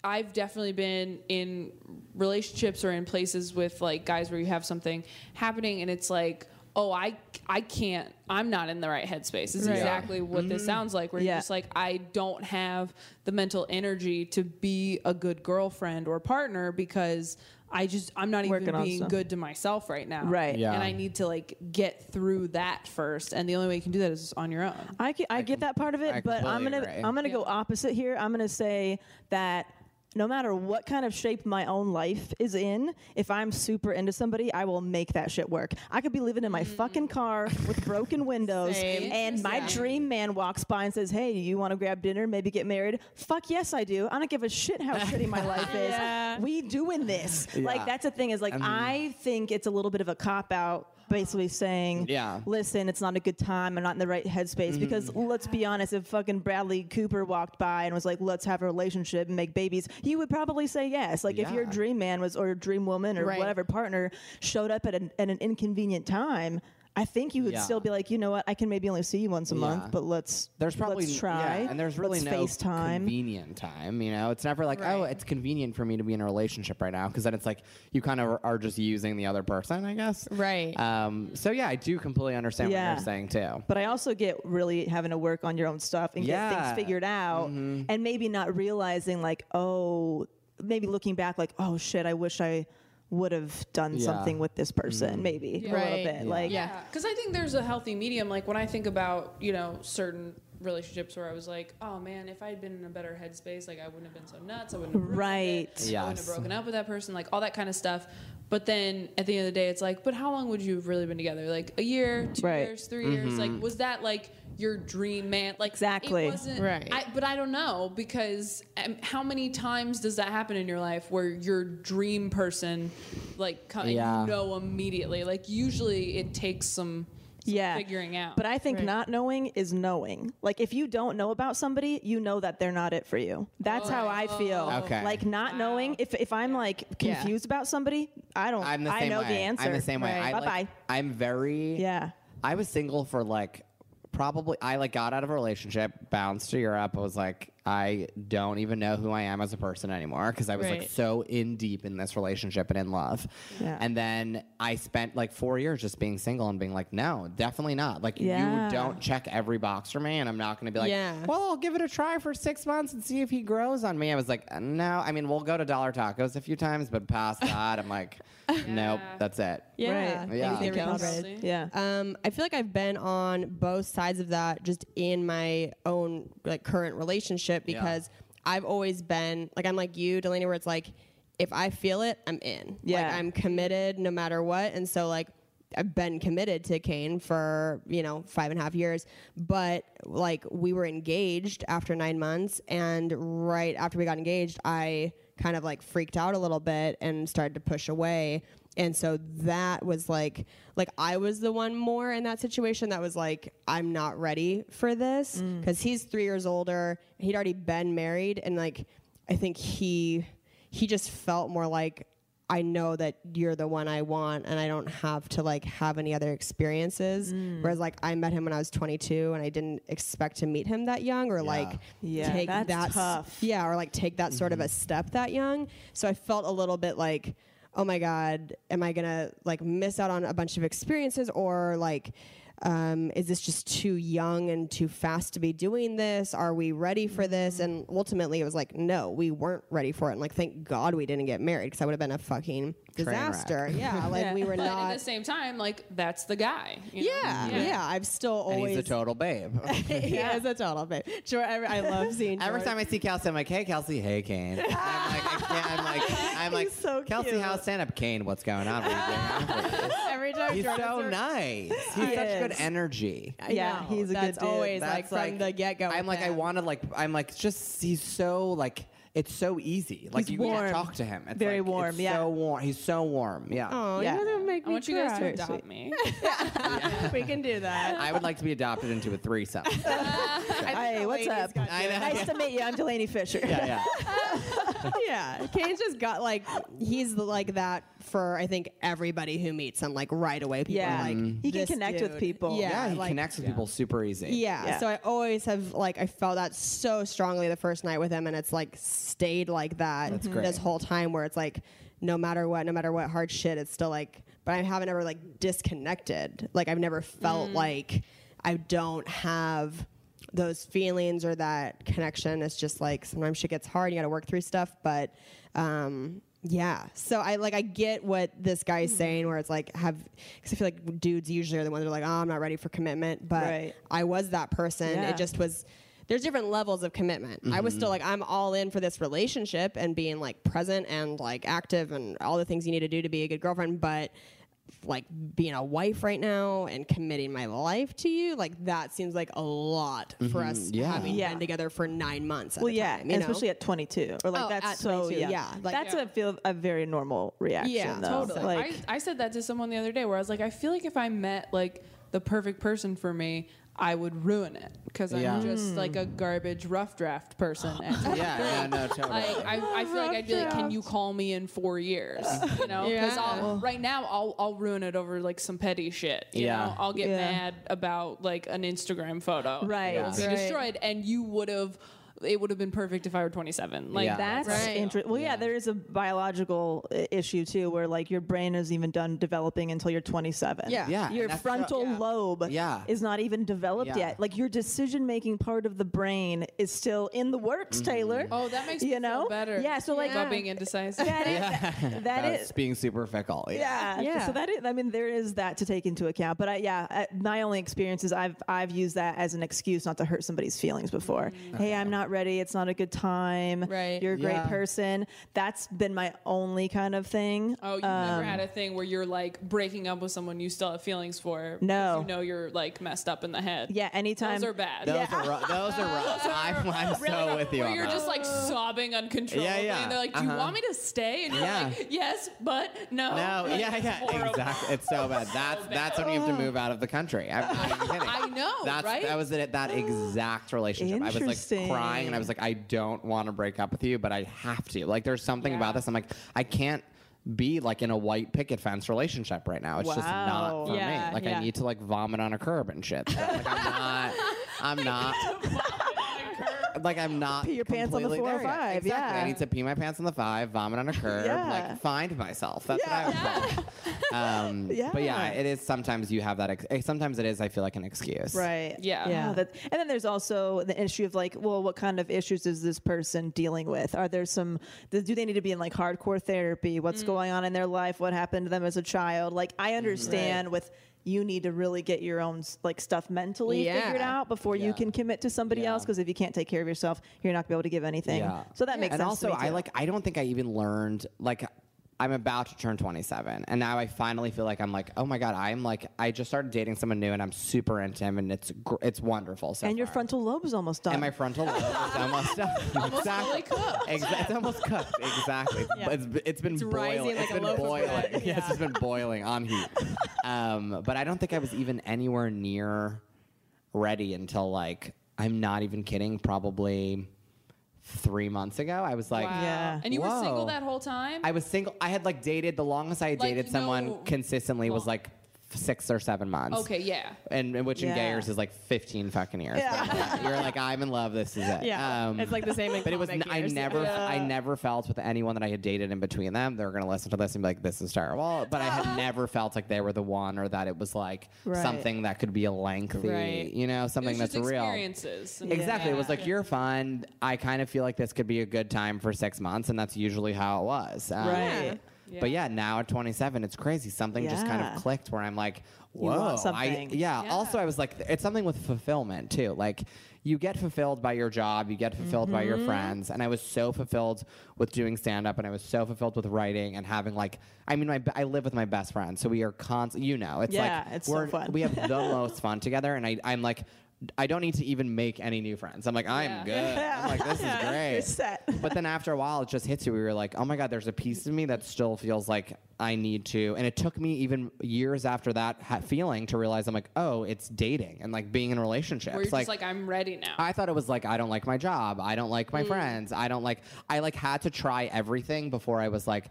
I've definitely been in relationships or in places with like guys where you have something happening and it's like, oh, I I can't. I'm not in the right headspace. It's Right. exactly what this mm-hmm. sounds like. Where Yeah. you're just like, I don't have the mental energy to be a good girlfriend or partner because I just I'm not Working even being good to myself right now. Right. Yeah. And I need to like get through that first. And the only way you can do that is on your own. I, ge- I, get that part of it, I but I'm gonna agree. I'm gonna go opposite here. I'm gonna say that no matter what kind of shape my own life is in, if I'm super into somebody, I will make that shit work. I could be living in my fucking mm. car with broken windows, Same. and my Interesting. dream man walks by and says, "Hey, you want to grab dinner? Maybe get married?" Fuck yes, I do. I don't give a shit how shitty my life is. Yeah. We doing this. Yeah. Like that's the thing is like I think it's a little bit of a cop out. Basically saying, Yeah. listen, it's not a good time. I'm not in the right headspace. Mm-hmm. Because let's be honest, if fucking Bradley Cooper walked by and was like, let's have a relationship and make babies, you would probably say yes. Like if your dream man was or dream woman or Right. whatever partner showed up at an, at an inconvenient time, I think you would Yeah. still be like, you know what, I can maybe only see you once a Yeah. month, but let's there's probably let's try. yeah, and there's really no FaceTime. convenient time. You know, it's never like oh, it's convenient for me to be in a relationship right now because then it's like you kind of are just using the other person, I guess. Right. Um. So yeah, I do completely understand what you're saying too. But I also get really having to work on your own stuff and get. Mm-hmm. things figured out and maybe not realizing like, oh, maybe looking back like, oh shit, I wish I would have done Yeah. Mm-hmm. something with this person, maybe a little Right. bit. Like Yeah. Because I think there's a healthy medium. Like when I think about, you know, certain relationships where I was like, oh man, if I had been in a better headspace, like I wouldn't have been so nuts. I wouldn't have Right. it. I wouldn't have broken up with that person, like all that kind of stuff. But then at the end of the day, it's like, but how long would you have really been together? Like a year, two Right. years, 3 years? Mm-hmm. Like was that like your dream man? Like Exactly. It wasn't, Right. I, but I don't know because um, how many times does that happen in your life where your dream person, like, co- Yeah. you know immediately? Like usually it takes some. some yeah figuring out. but i think Right. not knowing is knowing like if you don't know about somebody you know that they're not it for you that's how i feel Okay. like not knowing if, if i'm like Yeah. confused about somebody i don't I'm the i same know way. the answer I'm the same way. Right. I, bye-bye like, I'm very yeah I was single for like probably I like got out of a relationship, bounced to Europe. I was like, I don't even know who I am as a person anymore because I was like so in deep in this relationship and in love. Yeah. And then I spent like four years just being single and being like, no, definitely not. Like Yeah. you don't check every box for me, and I'm not going to be like, Yeah. well, I'll give it a try for six months and see if he grows on me. I was like, no. I mean, we'll go to Dollar Tacos a few times, but past that, I'm like, nope, that's it. Yeah. right Yeah. Anything else? Probably. yeah Um, I feel like I've been on both sides of that just in my own like current relationship because I've always been like I'm like you, Delanie, where it's like if I feel it, I'm in. Yeah. Like I'm committed no matter what. And so like I've been committed to Kane for, you know, five and a half years. But like we were engaged after nine months and right after we got engaged, I kind of like freaked out a little bit and started to push away and so that was like like i was the one more in that situation that was like i'm not ready for this because he's three years older he'd already been married and like i think he he just felt more like I know that you're the one I want and I don't have to like have any other experiences. Mm. Whereas like I met him when I was 22 and I didn't expect to meet him that young or like Yeah, take that's that tough. yeah, or like take that sort of a step that young. So I felt a little bit like, oh my God, am I gonna like miss out on a bunch of experiences or like um, is this just too young and too fast to be doing this? Are we ready for this? And ultimately, it was like, no, we weren't ready for it. And like, thank God we didn't get married because I would have been a fucking disaster. Yeah, like we were But not. at the same time, like that's the guy. you know? yeah, yeah, I've still and always. he's a total babe. he is a total babe. Sure, I, I love seeing. Every time I see Kelsey, I'm like, "Hey, Kelsey, hey, Kane." I'm like, I can't, I'm like, I'm like, so Kelsey, cute. how's stand up? Kane, what's going on? What are you doing after this?" every time He's Jordan's so around- nice. He's He such is. good energy. I Yeah, know, he's a good that's dude. always like That's from like- the get go. I'm like, I want to like, I'm like, just he's so like, it's so easy. Like He's you can warm. talk to him. It's Very like, warm, It's yeah. so warm. He's so warm. Yeah. Oh, Yeah. you're gonna make I me want you guys to cry. adopt me. we can do that. I would like to be adopted into a threesome. Hey, what's up? I know. Nice to meet you. I'm Delanie Fischer. yeah, yeah. yeah, Kane's just got like he's like that for I think everybody who meets him like right away. People Yeah. are like. He can "This connect with people. Yeah, Yeah, he like- connects with people super easy. Yeah, Yeah. so I always have like I felt that so strongly the first night with him, and it's like stayed like that That's mm-hmm. this great. whole time. Where it's like no matter what, no matter what hard shit, it's still like. But I haven't ever like disconnected. Like I've never felt mm. like I don't have those feelings or that connection. It's just like sometimes shit gets hard. You got to work through stuff, but. um yeah, so I like I get what this guy's saying, where it's like have because I feel like dudes usually are the ones that are like, oh, I'm not ready for commitment, but Right. I was that person. Yeah. It just was. There's different levels of commitment. I was still like, I'm all in for this relationship and being like present and like active and all the things you need to do to be a good girlfriend. But like being a wife right now and committing my life to you, like that seems like a lot for mm-hmm. us Yeah. having Yeah. been together for nine months. At Well, a yeah, time, you know? especially at 22, or like Oh, that's so 22, young. yeah, like- that's Yeah. a feel a very normal reaction. Yeah, though. totally. Like, I, I said that to someone the other day where I was like, I feel like if I met like the perfect person for me, I would ruin it because I'm Yeah. just like a hmm. garbage rough draft person. at 23. Yeah, no, no, totally. Like, I, I feel like I'd be like, can you call me in four years? You know, because Yeah. right now I'll I'll ruin it over like some petty shit. You Yeah. know, I'll get Yeah. mad about like an Instagram photo. Right. It'll be Right. destroyed, and you would have. It would have been perfect if I were 27. Like Yeah. That's Right. interesting. Well, yeah. there is a biological uh, issue too, where like your brain is even done developing until you're 27. Yeah. Yeah, your and that's frontal so- lobe Yeah. is not even developed Yeah. yet. Like your decision making part of the brain is still in the works, mm-hmm. Taylor. Oh, that makes me you know feel better. Yeah. So like about being indecisive. that is that, that That's being super fickle. Yeah. Yeah. So that is, I mean, there is that to take into account. But I, yeah, uh, my only experience is I've I've used that as an excuse not to hurt somebody's feelings before. Mm. Hey, I'm not ready. It's not a good time. Right. You're a great Yeah. person. That's been my only kind of thing. Oh, you've Um, never had a thing where you're like breaking up with someone you still have feelings for. because No. You know you're like messed up in the head. Yeah. Anytime. Those are bad. Those are rough. Those are rough. I'm, I'm so with you Where on you're that. just like sobbing uncontrollably. Yeah, yeah. And they're like, Do you Uh-huh. want me to stay? And you're Yeah. like, Yes, but no. No, Like, yeah, it's yeah, horrible. exactly. It's so bad. That's that's when you have to move out of the country. I'm not even kidding. I know, That's right? that was it. That exact relationship. I was like crying, and I was like, I don't want to break up with you, but I have to. Like, there's something about this. I'm like, I can't be like in a white picket fence relationship right now. It's just not for Yeah, me. Like, yeah. I need to like vomit on a curb and shit. Like, I'm not. I'm not. Like I'm not. Pee your pants on the completely there yet. 405, Exactly. yeah. I need to pee my pants on the five, vomit on a curb, Yeah. like find myself. That's what I would call it. Um, But yeah, Yeah. it is. Sometimes you have that. Ex- eh, sometimes it is. I feel like an excuse. Right. Yeah. Yeah. That, and then there's also the issue of like, well, what kind of issues is this person dealing with? Are there some? Do they need to be in like hardcore therapy? What's going on in their life? What happened to them as a child? Like, I understand with. You need to really get your own like stuff mentally Yeah. figured out before you can commit to somebody Yeah. else. Because if you can't take care of yourself, you're not gonna be able to give anything. Yeah. So that makes and sense. also, to me I like. I don't think I even learned like. I'm about to turn 27, and now I finally feel like I'm like, oh my god, I'm like, I just started dating someone new, and I'm super into him, and it's gr- it's wonderful. So and your far. frontal lobe is almost done. and my frontal lobe is almost done. Almost exactly. cooked. Exa- it's almost cooked. Exactly. It's, it's been rising boiling. like it's a been loaf of boiling. bread. Yeah, it's just been boiling on heat. Um, but I don't think I was even anywhere near ready until like I'm not even kidding. Probably three months ago. I was like, wow. Yeah. And you were single that whole time? I was single. I had like dated the longest I had Like, dated someone no consistently was like six or seven months. okay, yeah. And, and which in gay Yeah. years is like 15 fucking years. Yeah. You're like, I'm in love. This is it. Yeah, Um, it's like the same. In but it was comic n- I years. never I never felt with anyone that I had dated in between them they were gonna listen to this and be like this is terrible but I had never felt like they were the one or that it was like Right. something that could be a lengthy Right. you know something was that's just real experiences. and- exactly it was like you're fun I kind of feel like this could be a good time for six months and that's usually how it was Um, Right. But yeah now at 27 it's crazy something just kind Yeah. of clicked where I'm like You want whoa I, something. yeah, Yeah. also I was like it's something with fulfillment too like you get fulfilled by your job you get fulfilled by your Mm-hmm. friends and I was so fulfilled with doing stand up and I was so fulfilled with writing and having like I mean my I live with my best friend so we are constant you know it's Yeah, like it's so we're fun. we have the most fun together and I I'm like I don't need to even make any new friends. I'm like, I'm Yeah. good. I'm like, this is great. You're set. But then after a while, it just hits you. We were like, oh my God, there's a piece of me that still feels like I need to. And it took me even years after that ha- feeling to realize I'm like, oh, it's dating and like being in relationships. Where you're just like, I'm ready now. I thought it was like I don't like my job, I don't like my mm. friends, I don't like. I like had to try everything before I was like,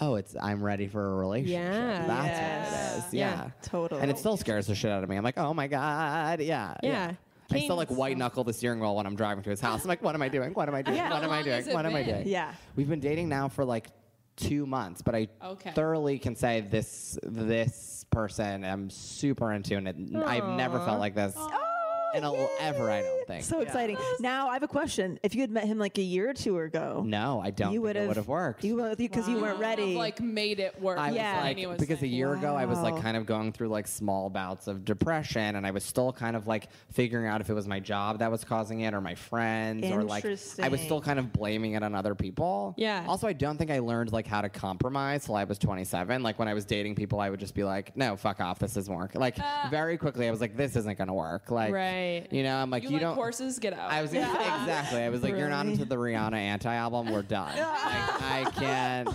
oh, it's I'm ready for a relationship. Yeah. That's what it is. Yeah. Yeah, Totally. And it still scares the shit out of me. I'm like, oh my god, yeah, Yeah. I still like King's- white knuckle the steering wheel when I'm driving to his house. I'm like, what am I doing? What am I doing? Yeah. What am I long doing? has it What am I been? doing? Yeah. We've been dating now for like two months, but I Okay. thoroughly can say this this person I'm super into, and it, I've never felt like this oh. In a, ever. I don't think. So exciting. Now I have a question. If you had met him like a year or two ago, no, I don't. you think would it have would have worked. You would because you weren't I've, ready. like made it work. I was Yeah. like, was because a saying. year ago I was like kind of going through like small bouts of depression, and I was still kind of like figuring out if it was my job that was causing it or my friends, or like I was still kind of blaming it on other people. Yeah. Also, I don't think I learned like how to compromise till I was 27. Like when I was dating people, I would just be like, "No, fuck off, this isn't work." Like ah. very quickly, I was like, "This isn't gonna work." Like, Right. You know, I'm like, You, you, like don't. horses? Get out. I was exactly. I was like, "You're not into the Rihanna anti-album. We're done." like, I can't.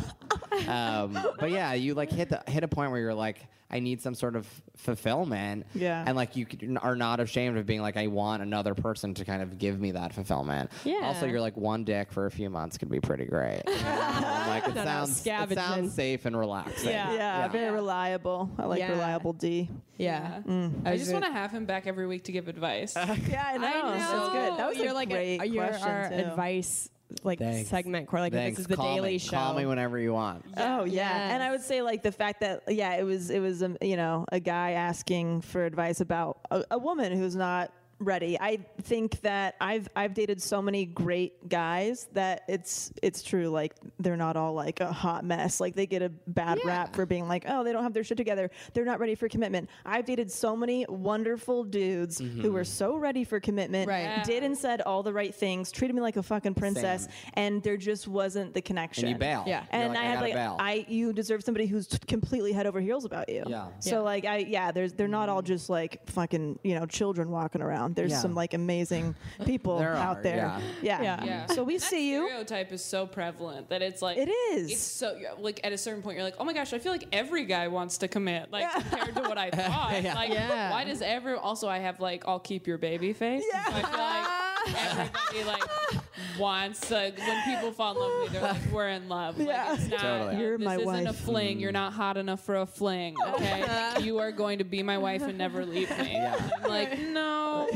Um, but yeah, you like hit the hit a point where you're like, I need some sort of fulfillment. Yeah. And like you are not ashamed of being like, I want another person to kind of give me that fulfillment. Yeah. Also, you're like one dick for a few months could be pretty great. I'm like it Not sounds it sounds safe and relaxing. Yeah. yeah, very reliable. I like Yeah. reliable D. Yeah. Mm. I was just want to have him back every week to give advice. Yeah, I know. That's good. That was you're a like great a, you're question our too. advice like Thanks. segment. Or like Thanks. this is the Call Daily me. Show. Call me whenever you want. Oh yeah, and I would say like the fact that yeah, it was it was um, you know a guy asking for advice about a, a woman who's not ready. I think that I've I've dated so many great guys that it's it's true like they're not all like a hot mess. Like they get a bad rap for being like oh they don't have their shit together. They're not ready for commitment. I've dated so many wonderful dudes who Mm-hmm. were so ready for commitment, Right. Yeah. did and said all the right things, treated me like a fucking princess, Same. and there just wasn't the connection. And you bail. Yeah. And like, I, have gotta like bail. I you deserve somebody who's t- completely head over heels about you. Yeah. So Yeah. like I yeah, there's they're not all just like fucking you know children walking around. There's Yeah. some like amazing people There out are, there. yeah. Yeah. Yeah. Yeah. So we That see you. Stereotype is so prevalent that it's like It is. It's so like at a certain point you're like, oh my gosh, I feel like every guy wants to commit. Like compared to what I thought. Yeah. Like Yeah. why does every also I have like I'll keep your baby face. Yeah. So I feel like everybody like wants like when people fall in love with me, they're like, we're in love. Yeah. Like it's not Totally. You're this my isn't a wife. fling. You're not hot enough for a fling. Okay. you are going to be my wife and never leave me. I'm like, no.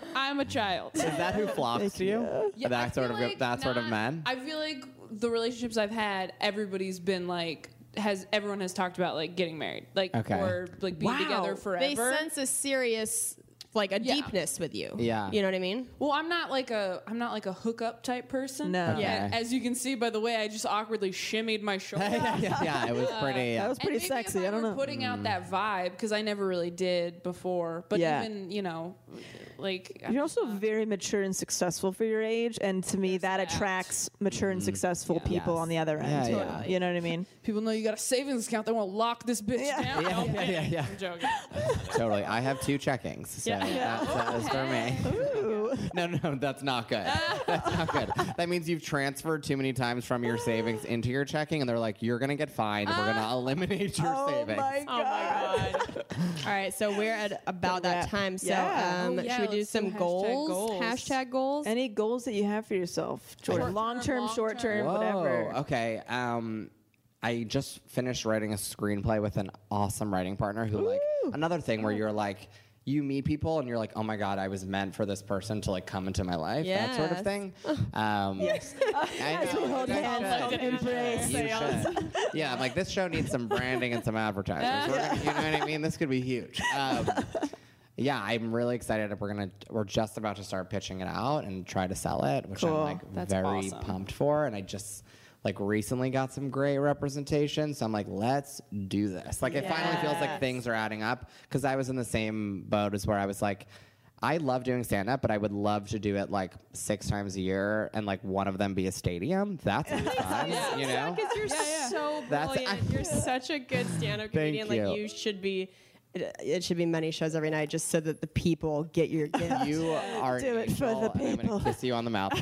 I'm a child. Is that who flocks to you? Yeah, I that sort feel of like that sort of not- men. I feel like the relationships I've had, everybody's been like has everyone has talked about like getting married, like Okay. or like being Wow. together forever. They sense a serious, like a Yeah. deepness with you. Yeah. You know what I mean? well, I'm not like a I'm not like a hookup type person. No. Okay. Yeah. As you can see by the way I just awkwardly shimmied my shoulder. yeah, yeah, yeah, it was uh, pretty. That was pretty sexy. I, I don't know. Putting out that vibe because I never really did before, but Yeah. even you know, like You're also very mature and successful for your age, and to me, that that. attracts mature and successful people Mm-hmm. Yes. on the other end. Yeah, too. yeah. You know what I mean? people know you got a savings account. They want to lock this bitch Yeah. down. Yeah, yeah, yeah, yeah. I'm joking. Totally. I have two checkings. So that's, that is for me. No, no, that's not good. That's not good. That means you've transferred too many times from your savings into your checking, and they're like, "You're gonna get fined. We're gonna eliminate your savings. oh savings." my god! God. All right, so we're at about The that wrap. time. So Yeah. um, Oh, yeah, should we do some hashtag goals? goals. Hashtag goals. Any goals that you have for yourself? Jordan? Long term, short term, whatever. Okay. Um, I just finished writing a screenplay with an awesome writing partner who like another thing where you're like you meet people and you're like, oh my god, I was meant for this person to like come into my life, that sort of thing. Um, yes. As we hold hands, embrace. You should. Yeah, I'm like this show needs some branding and some advertisers. We're gonna, you know what I mean? This could be huge. Um, yeah, I'm really excited. that We're gonna we're just about to start pitching it out and try to sell it, which Cool. I'm like That's very awesome. pumped for. And I just like recently got some great representation, so I'm like, let's do this. Like it finally feels like things are adding up because I was in the same boat as where I was like. I love doing stand up, but I would love to do it like six times a year and like one of them be a stadium. That's fun, you know? Because you're so That's- brilliant. you're such a good stand-up Thank comedian. Like you. you should be. It, it should be many shows every night, just so that the people get your gift. You are Do an it for the angel, and I'm people. gonna kiss you on the mouth.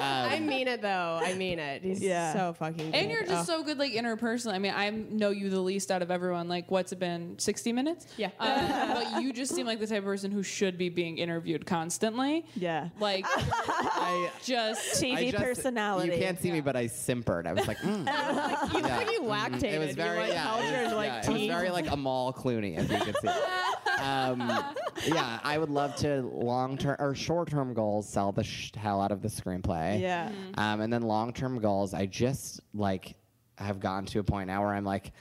I mean it though. I mean it. He's Yeah. so fucking. And you're just Oh. so good, like interpersonally. I mean, I know you the least out of everyone. Like, what's it been? Sixty minutes? Yeah. Um, but you just seem like the type of person who should be being interviewed constantly. Yeah. Like, I, just TV I just- personality. You can't see me, but I simpered. I was like, mm. You Yeah. when you lactated. it was you, very, like, yeah, it your, was, like, yeah, it was very like Amal Clooney, if you could see. um, yeah, I would love to long term or short term goals sell the sh- hell out of the screenplay. Yeah. Um, and then long term goals, I just like have gotten to a point now where I'm like,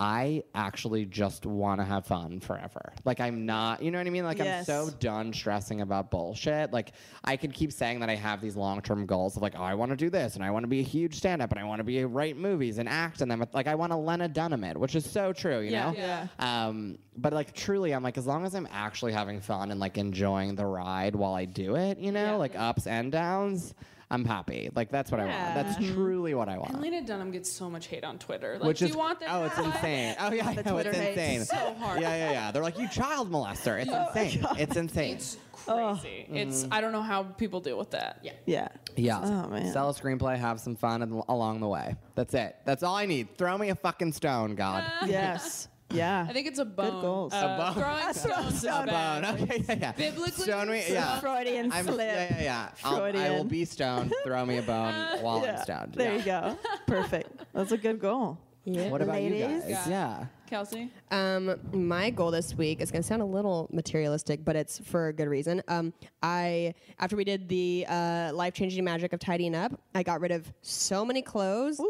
I actually just want to have fun forever. Like I'm not, you know what I mean? Like I'm so done stressing about bullshit. Like I can keep saying that I have these long term goals of like, oh, I want to do this and I want to be a huge stand up and I want to be a write movies and act in them. Like I want to Lena Dunham it, which is so true, you Yeah. know? Yeah. Um, but like truly, I'm like, as long as I'm actually having fun and like enjoying the ride while I do it, you know, like ups and downs, I'm happy. Like that's what I want. That's truly what I want. And Lena Dunham gets so much hate on Twitter. Like, Which do is you want that? oh, it's insane. Oh yeah, I know Twitter it's hate. insane. So hard. Yeah, yeah, yeah. They're like, you child molester. It's oh, insane. It's insane. It's crazy. Oh. It's mm-hmm. I don't know how people deal with that. Yeah. Yeah. yeah. Oh, man. Sell a screenplay, have some fun and, along the way. That's it. That's all I need. Throw me a fucking stone, God. Yes. Yeah. I think it's a bone. goals. Uh, A bone. Throwing stones is A bad. bone. Okay, yeah, yeah. Biblically, Stone me. Yeah. Freudian I'm, slip. Yeah, yeah, yeah. I'll, I will be stoned. Throw me a bone while I'm stoned. There yeah. you go. Perfect. That's a good goal. Yeah. What about you guys? Yeah. Kelsey. Um, my goal this week is going to sound a little materialistic, but it's for a good reason. Um, I after we did the uh, life changing magic of tidying up, I got rid of so many clothes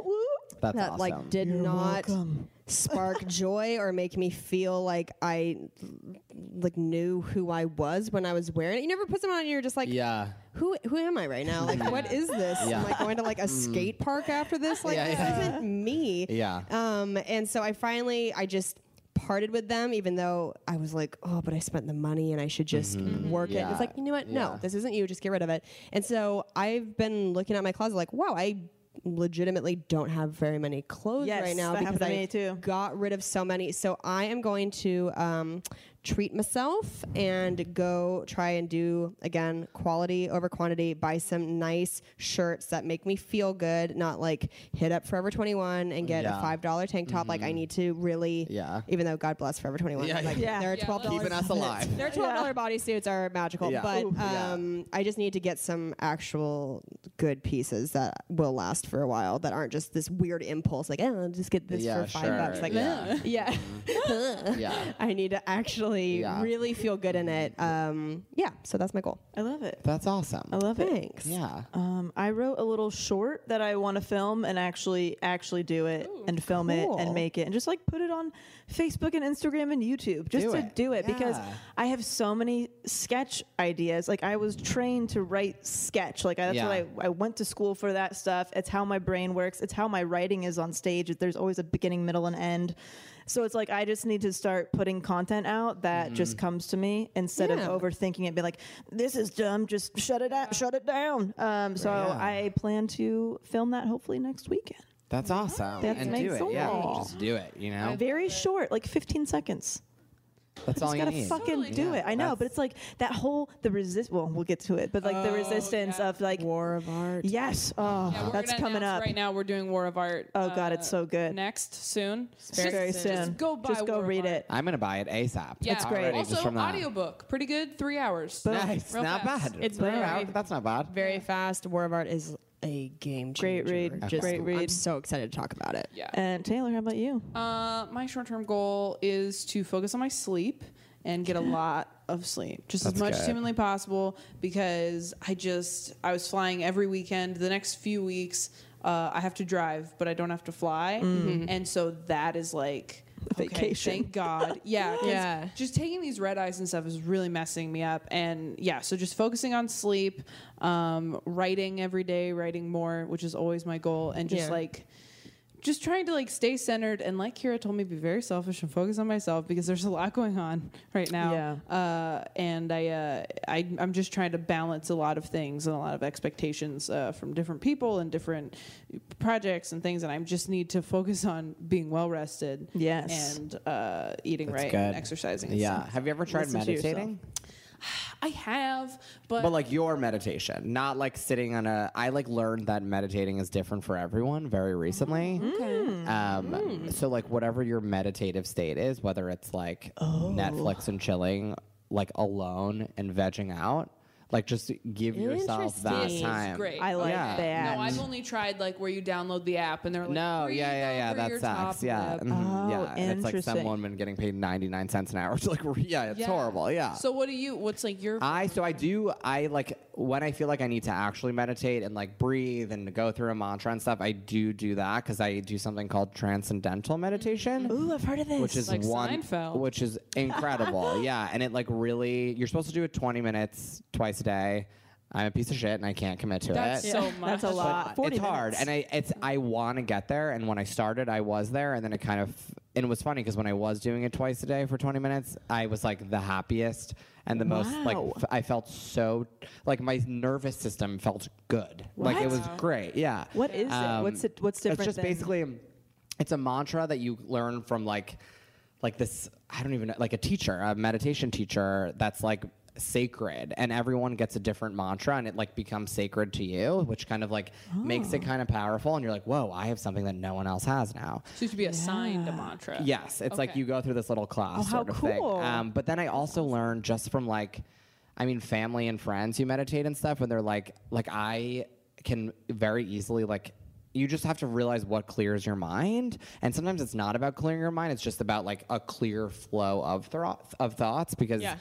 That's that awesome. like did not spark joy or make me feel like I like knew who I was when I was wearing it. You never put them on and you're just like, Yeah. who who am I right now? Like, what is this? Yeah. Am I going to like a mm. skate park after this? Like, Yeah, this yeah. isn't me. Yeah. Um, and so I finally, I just parted with them, even though I was like, oh, but I spent the money and I should just mm-hmm. Mm-hmm. work it. It's like, you know what? Yeah. No, this isn't you. Just get rid of it. And so I've been looking at my closet like, wow, I legitimately don't have very many clothes Yes, right now because I too. got rid of so many. So I am going to um, treat myself and go try and do again quality over quantity. Buy some nice shirts that make me feel good, not like hit up Forever 21 and get Yeah. Mm-hmm. a five dollar tank top. Like I need to really, Yeah. Even though God bless Forever 21, Yeah, like yeah. their Yeah, twelve let's- dollars Keeping us alive. their twelve dollar bodysuits are magical, Yeah. but Ooh, yeah. um, I just need to get some actual good pieces that will last for a while that aren't just this weird impulse like, oh, I'll just get this Yeah, for five sure. bucks. Like, Yeah. yeah, Yeah. I need to actually Yeah. really feel good in it. Um, yeah, so that's my goal. I love it. That's awesome. I love it. Thanks. Yeah. Um, I wrote a little short that I want to film and actually actually do it and film it and make it and just like put it on Facebook and Instagram and YouTube just Do to it. do it because I have so many sketch ideas. Like I was trained to write sketch. Like that's Yeah. what I I went to school for that stuff. It's how my brain works. It's how my writing is on stage. There's always a beginning, middle, and end. So it's like I just need to start putting content out that just Mm-hmm. comes to me instead Yeah. of overthinking it. Be like, this is dumb. Just shut it out. Shut it down. Um, so Yeah. I plan to film that hopefully next weekend. That's awesome. That's and my do it. Yeah. Just do it, you know? Very short, like 15 seconds. That's all just you gotta need. fucking Totally. do Yeah, it. I know, that's- but it's like that whole the resist. Well, we'll get to it, but like the Oh, resistance yeah. of like War of Art. Yes. Oh, Yeah, we're ah, that's gonna coming announce up. right now. We're doing War of Art. Oh, God, it's uh, so good. Next soon. very, Very soon. soon. Just go buy Just go War of read Art. it. I'm gonna buy it ASAP. Yeah, It's great. Already, Also, just from that. audiobook, pretty good. Three hours. Nice, Real not fast. bad. It's Three very- hours, That's not bad. Very fast. War of Art is a game changer. Great read. Just- Great read. I'm so excited to talk about it. Yeah. And Taylor, how about you? Uh, my short-term goal is to focus on my sleep and get a lot of sleep, just That's as much good. as humanly possible, because I just I was flying every weekend. The next few weeks, uh, I have to drive, but I don't have to fly, and so that is like. Okay, Vacation. thank God. Yeah. Yeah. Just taking these red eyes and stuff is really messing me up. And yeah, so just focusing on sleep, um, writing every day, writing more, which is always my goal, and just Yeah. like just trying to like stay centered and like Kira told me be very selfish and focus on myself because there's a lot going on right now. Yeah. Uh, and I, uh, I I'm just trying to balance a lot of things and a lot of expectations uh, from different people and different projects and things and I just need to focus on being well rested. Yes. And uh, eating That's right good. and exercising. Yeah. stuff. Have you ever tried Listen meditating? I have, but, But like your meditation, not like sitting on a. I like learned that meditating is different for everyone very recently. Mm. Um, so like whatever your meditative state is, whether it's like Oh. Netflix and chilling, like alone and vegging out, like just give yourself that Interesting. time. great. I like Yeah. that. No, I've only tried like where you download the app and they're like, No, breathe yeah, yeah, yeah. over That your top sucks. Yeah, lip. mhm, Oh, yeah. And it's like some interesting. woman getting paid ninety nine cents an hour. to like, re- yeah, it's Yeah. horrible. Yeah. So what do you? What's like your? I so I do I like when I feel like I need to actually meditate and like breathe and go through a mantra and stuff. I do do that because I do something called transcendental mm-hmm. meditation, Ooh, I've heard of this. which is Like one, Seinfeld. which is incredible. yeah, and it like really you're supposed to do it 20 minutes twice a day. I'm a piece of shit and I can't commit to That's it. so much. That's a lot. 40 it's hard, minutes. and I it's I want to get there. And when I started, I was there, and then it kind of and it was funny because when I was doing it twice a day for 20 minutes, I was like the happiest and the most like Wow. f- I felt so like my nervous system felt good. Like it was great. Yeah. What is it? Um, what's it- what's different It's just than- basically um, it's a mantra that you learn from like like this I don't even know like a teacher, a meditation teacher that's like sacred and everyone gets a different mantra and it like becomes sacred to you which kind of like makes Oh. it kind of powerful and you're like whoa i have something that no one else has now So you should be assigned a mantra. Yes, it's like you go through this little class Oh, how sort of cool. thing. Um, but then I also learned just from like, I mean, family and friends who meditate and stuff, when they're like, like I can very easily like. You just have to realize what clears your mind, and sometimes it's not about clearing your mind. It's just about like a clear flow of thought of thoughts because Yeah.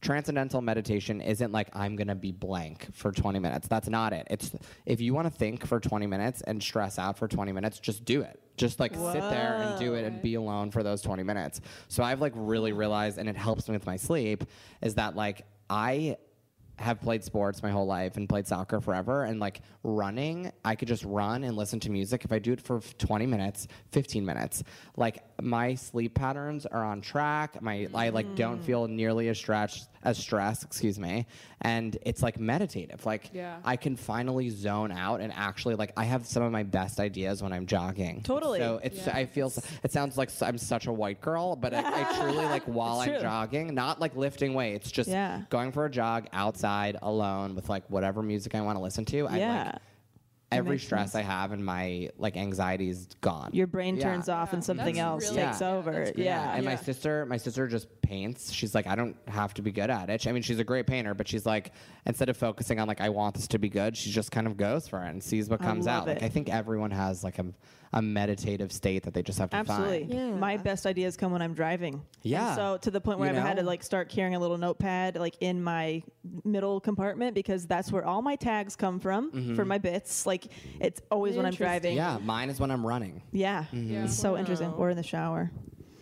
Transcendental meditation isn't like I'm gonna be blank for 20 minutes. That's not it. It's if you want to think for 20 minutes and stress out for 20 minutes, just do it. Just like sit there and do it and be alone for those 20 minutes. So I've like really realized, and it helps me with my sleep, is that like I have played sports my whole life and played soccer forever and like running i could just run and listen to music if i do it for 20 minutes 15 minutes like my sleep patterns are on track my i like don't mm. feel nearly as stressed as stressed excuse me and it's like meditative like Yeah. i can finally zone out and actually like i have some of my best ideas when i'm jogging Totally. so it's i feel it sounds like I'm such a white girl but i, I truly like while i'm jogging not like lifting weights just Yeah. going for a jog outside alone with like whatever music I want to listen to. I Yeah. like every makes stress I have and my like anxiety is gone. Your brain Yeah. turns off and something That's else really- takes Yeah. over. that's Yeah. great. And my sister, my sister just paints. She's like, I don't have to be good at it. I mean, she's a great painter, but she's like, instead of focusing on like I want this to be good, she just kind of goes for it and sees what comes love out. Like. I think everyone has like a, a meditative state that they just have to Absolutely. find. Yeah. My best ideas come when I'm driving. And Yeah. so to the point where You I've had to like start carrying a little notepad like in my middle compartment because that's where all my tags come from for mm-hmm. my bits. Like it's always when I'm driving. Mm-hmm. Yeah, mine is when I'm running. Yeah. Yeah. It's so interesting. Or in the shower.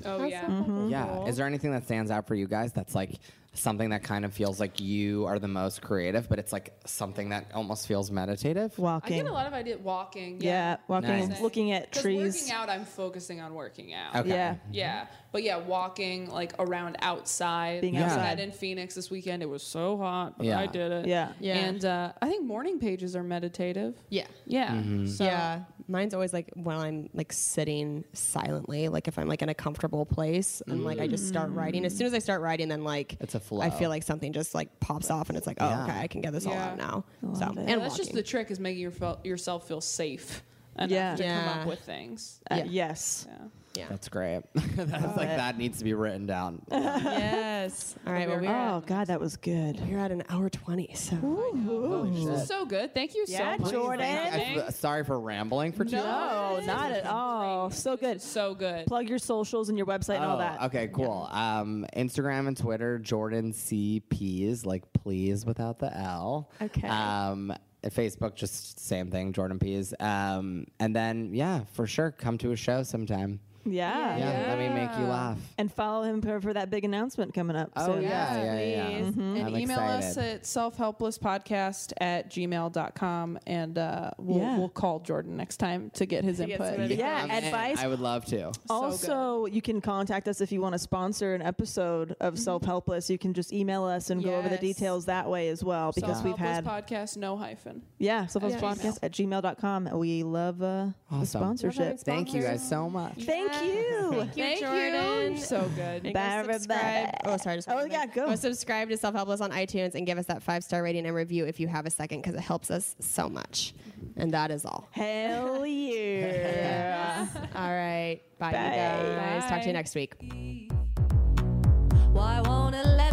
Oh yeah. Yeah. Is there anything that stands out for you guys that's like something that kind of feels like you are the most creative, but it's like something that almost feels meditative. Walking. I Walking. get a lot of ideas walking. Yeah, Yeah, walking, Nice. looking at trees. Working out, I'm focusing on working out. Okay. Yeah. Yeah, but yeah, walking like around outside. Being I was outside. in Phoenix this weekend. It was so hot, but Yeah. I did it. Yeah. Yeah. And uh, I think morning pages are meditative. Yeah. Yeah. Mm-hmm. So, yeah, mine's always like when I'm like sitting silently, like if I'm like in a comfortable place and like I just start writing. As mm. soon as I start writing, then like It's a I flow. feel like something just like pops off, and it's like, oh, Yeah. okay, I can get this all Yeah. out now. Love So it. and Yeah, that's just walking. the trick is making your yourself feel safe enough Yeah. to come Yeah. up with things. Uh, Yeah. Yes. Yeah. yeah. That's great. That's like that needs to be written down. yes. All right. Well, we're Oh God, that was good. we're at an hour twenty. So This is so good. Thank you Yeah, so much. Jordan. I f- sorry for rambling for two No. hours. No, not at all. So good. So good. Plug your socials and your website and all Oh, that. Okay, cool. Um, Instagram and Twitter, Jordan C Pease, like please without the L. Okay. Um, Facebook, just same thing, Jordan Pease. Um, and then yeah, for sure, come to a show sometime. Yeah. Yeah, let me make you laugh. And follow him for, for that big announcement coming up. Oh soon. yeah, yeah, yeah. yeah. And I'm email us at selfhelplesspodcast at gmail.com and uh, we'll, Yeah. we'll call Jordan next time to get his get input. some advice. Yeah, advice. I would love to. Also, you can contact us if you want to sponsor an episode of Self Helpless. You can just email us and go over the details that way as well because we've had podcast no hyphen. yeah Self Helpless Yeah. podcast at gmail.com. We love uh, the sponsorship. Thank you guys so much. Thank you. Thank you, Thank Jordan. you. So good. And Bye, go subscribe. everybody. Oh, sorry. Just oh, one Oh, more yeah, thing. go. subscribe to Self Helpless on iTunes and give us that five star rating and review if you have a second because it helps us so much. And that is all. Hell yeah. all right. Bye, Bye. you guys. Talk to you next week. Why won't it let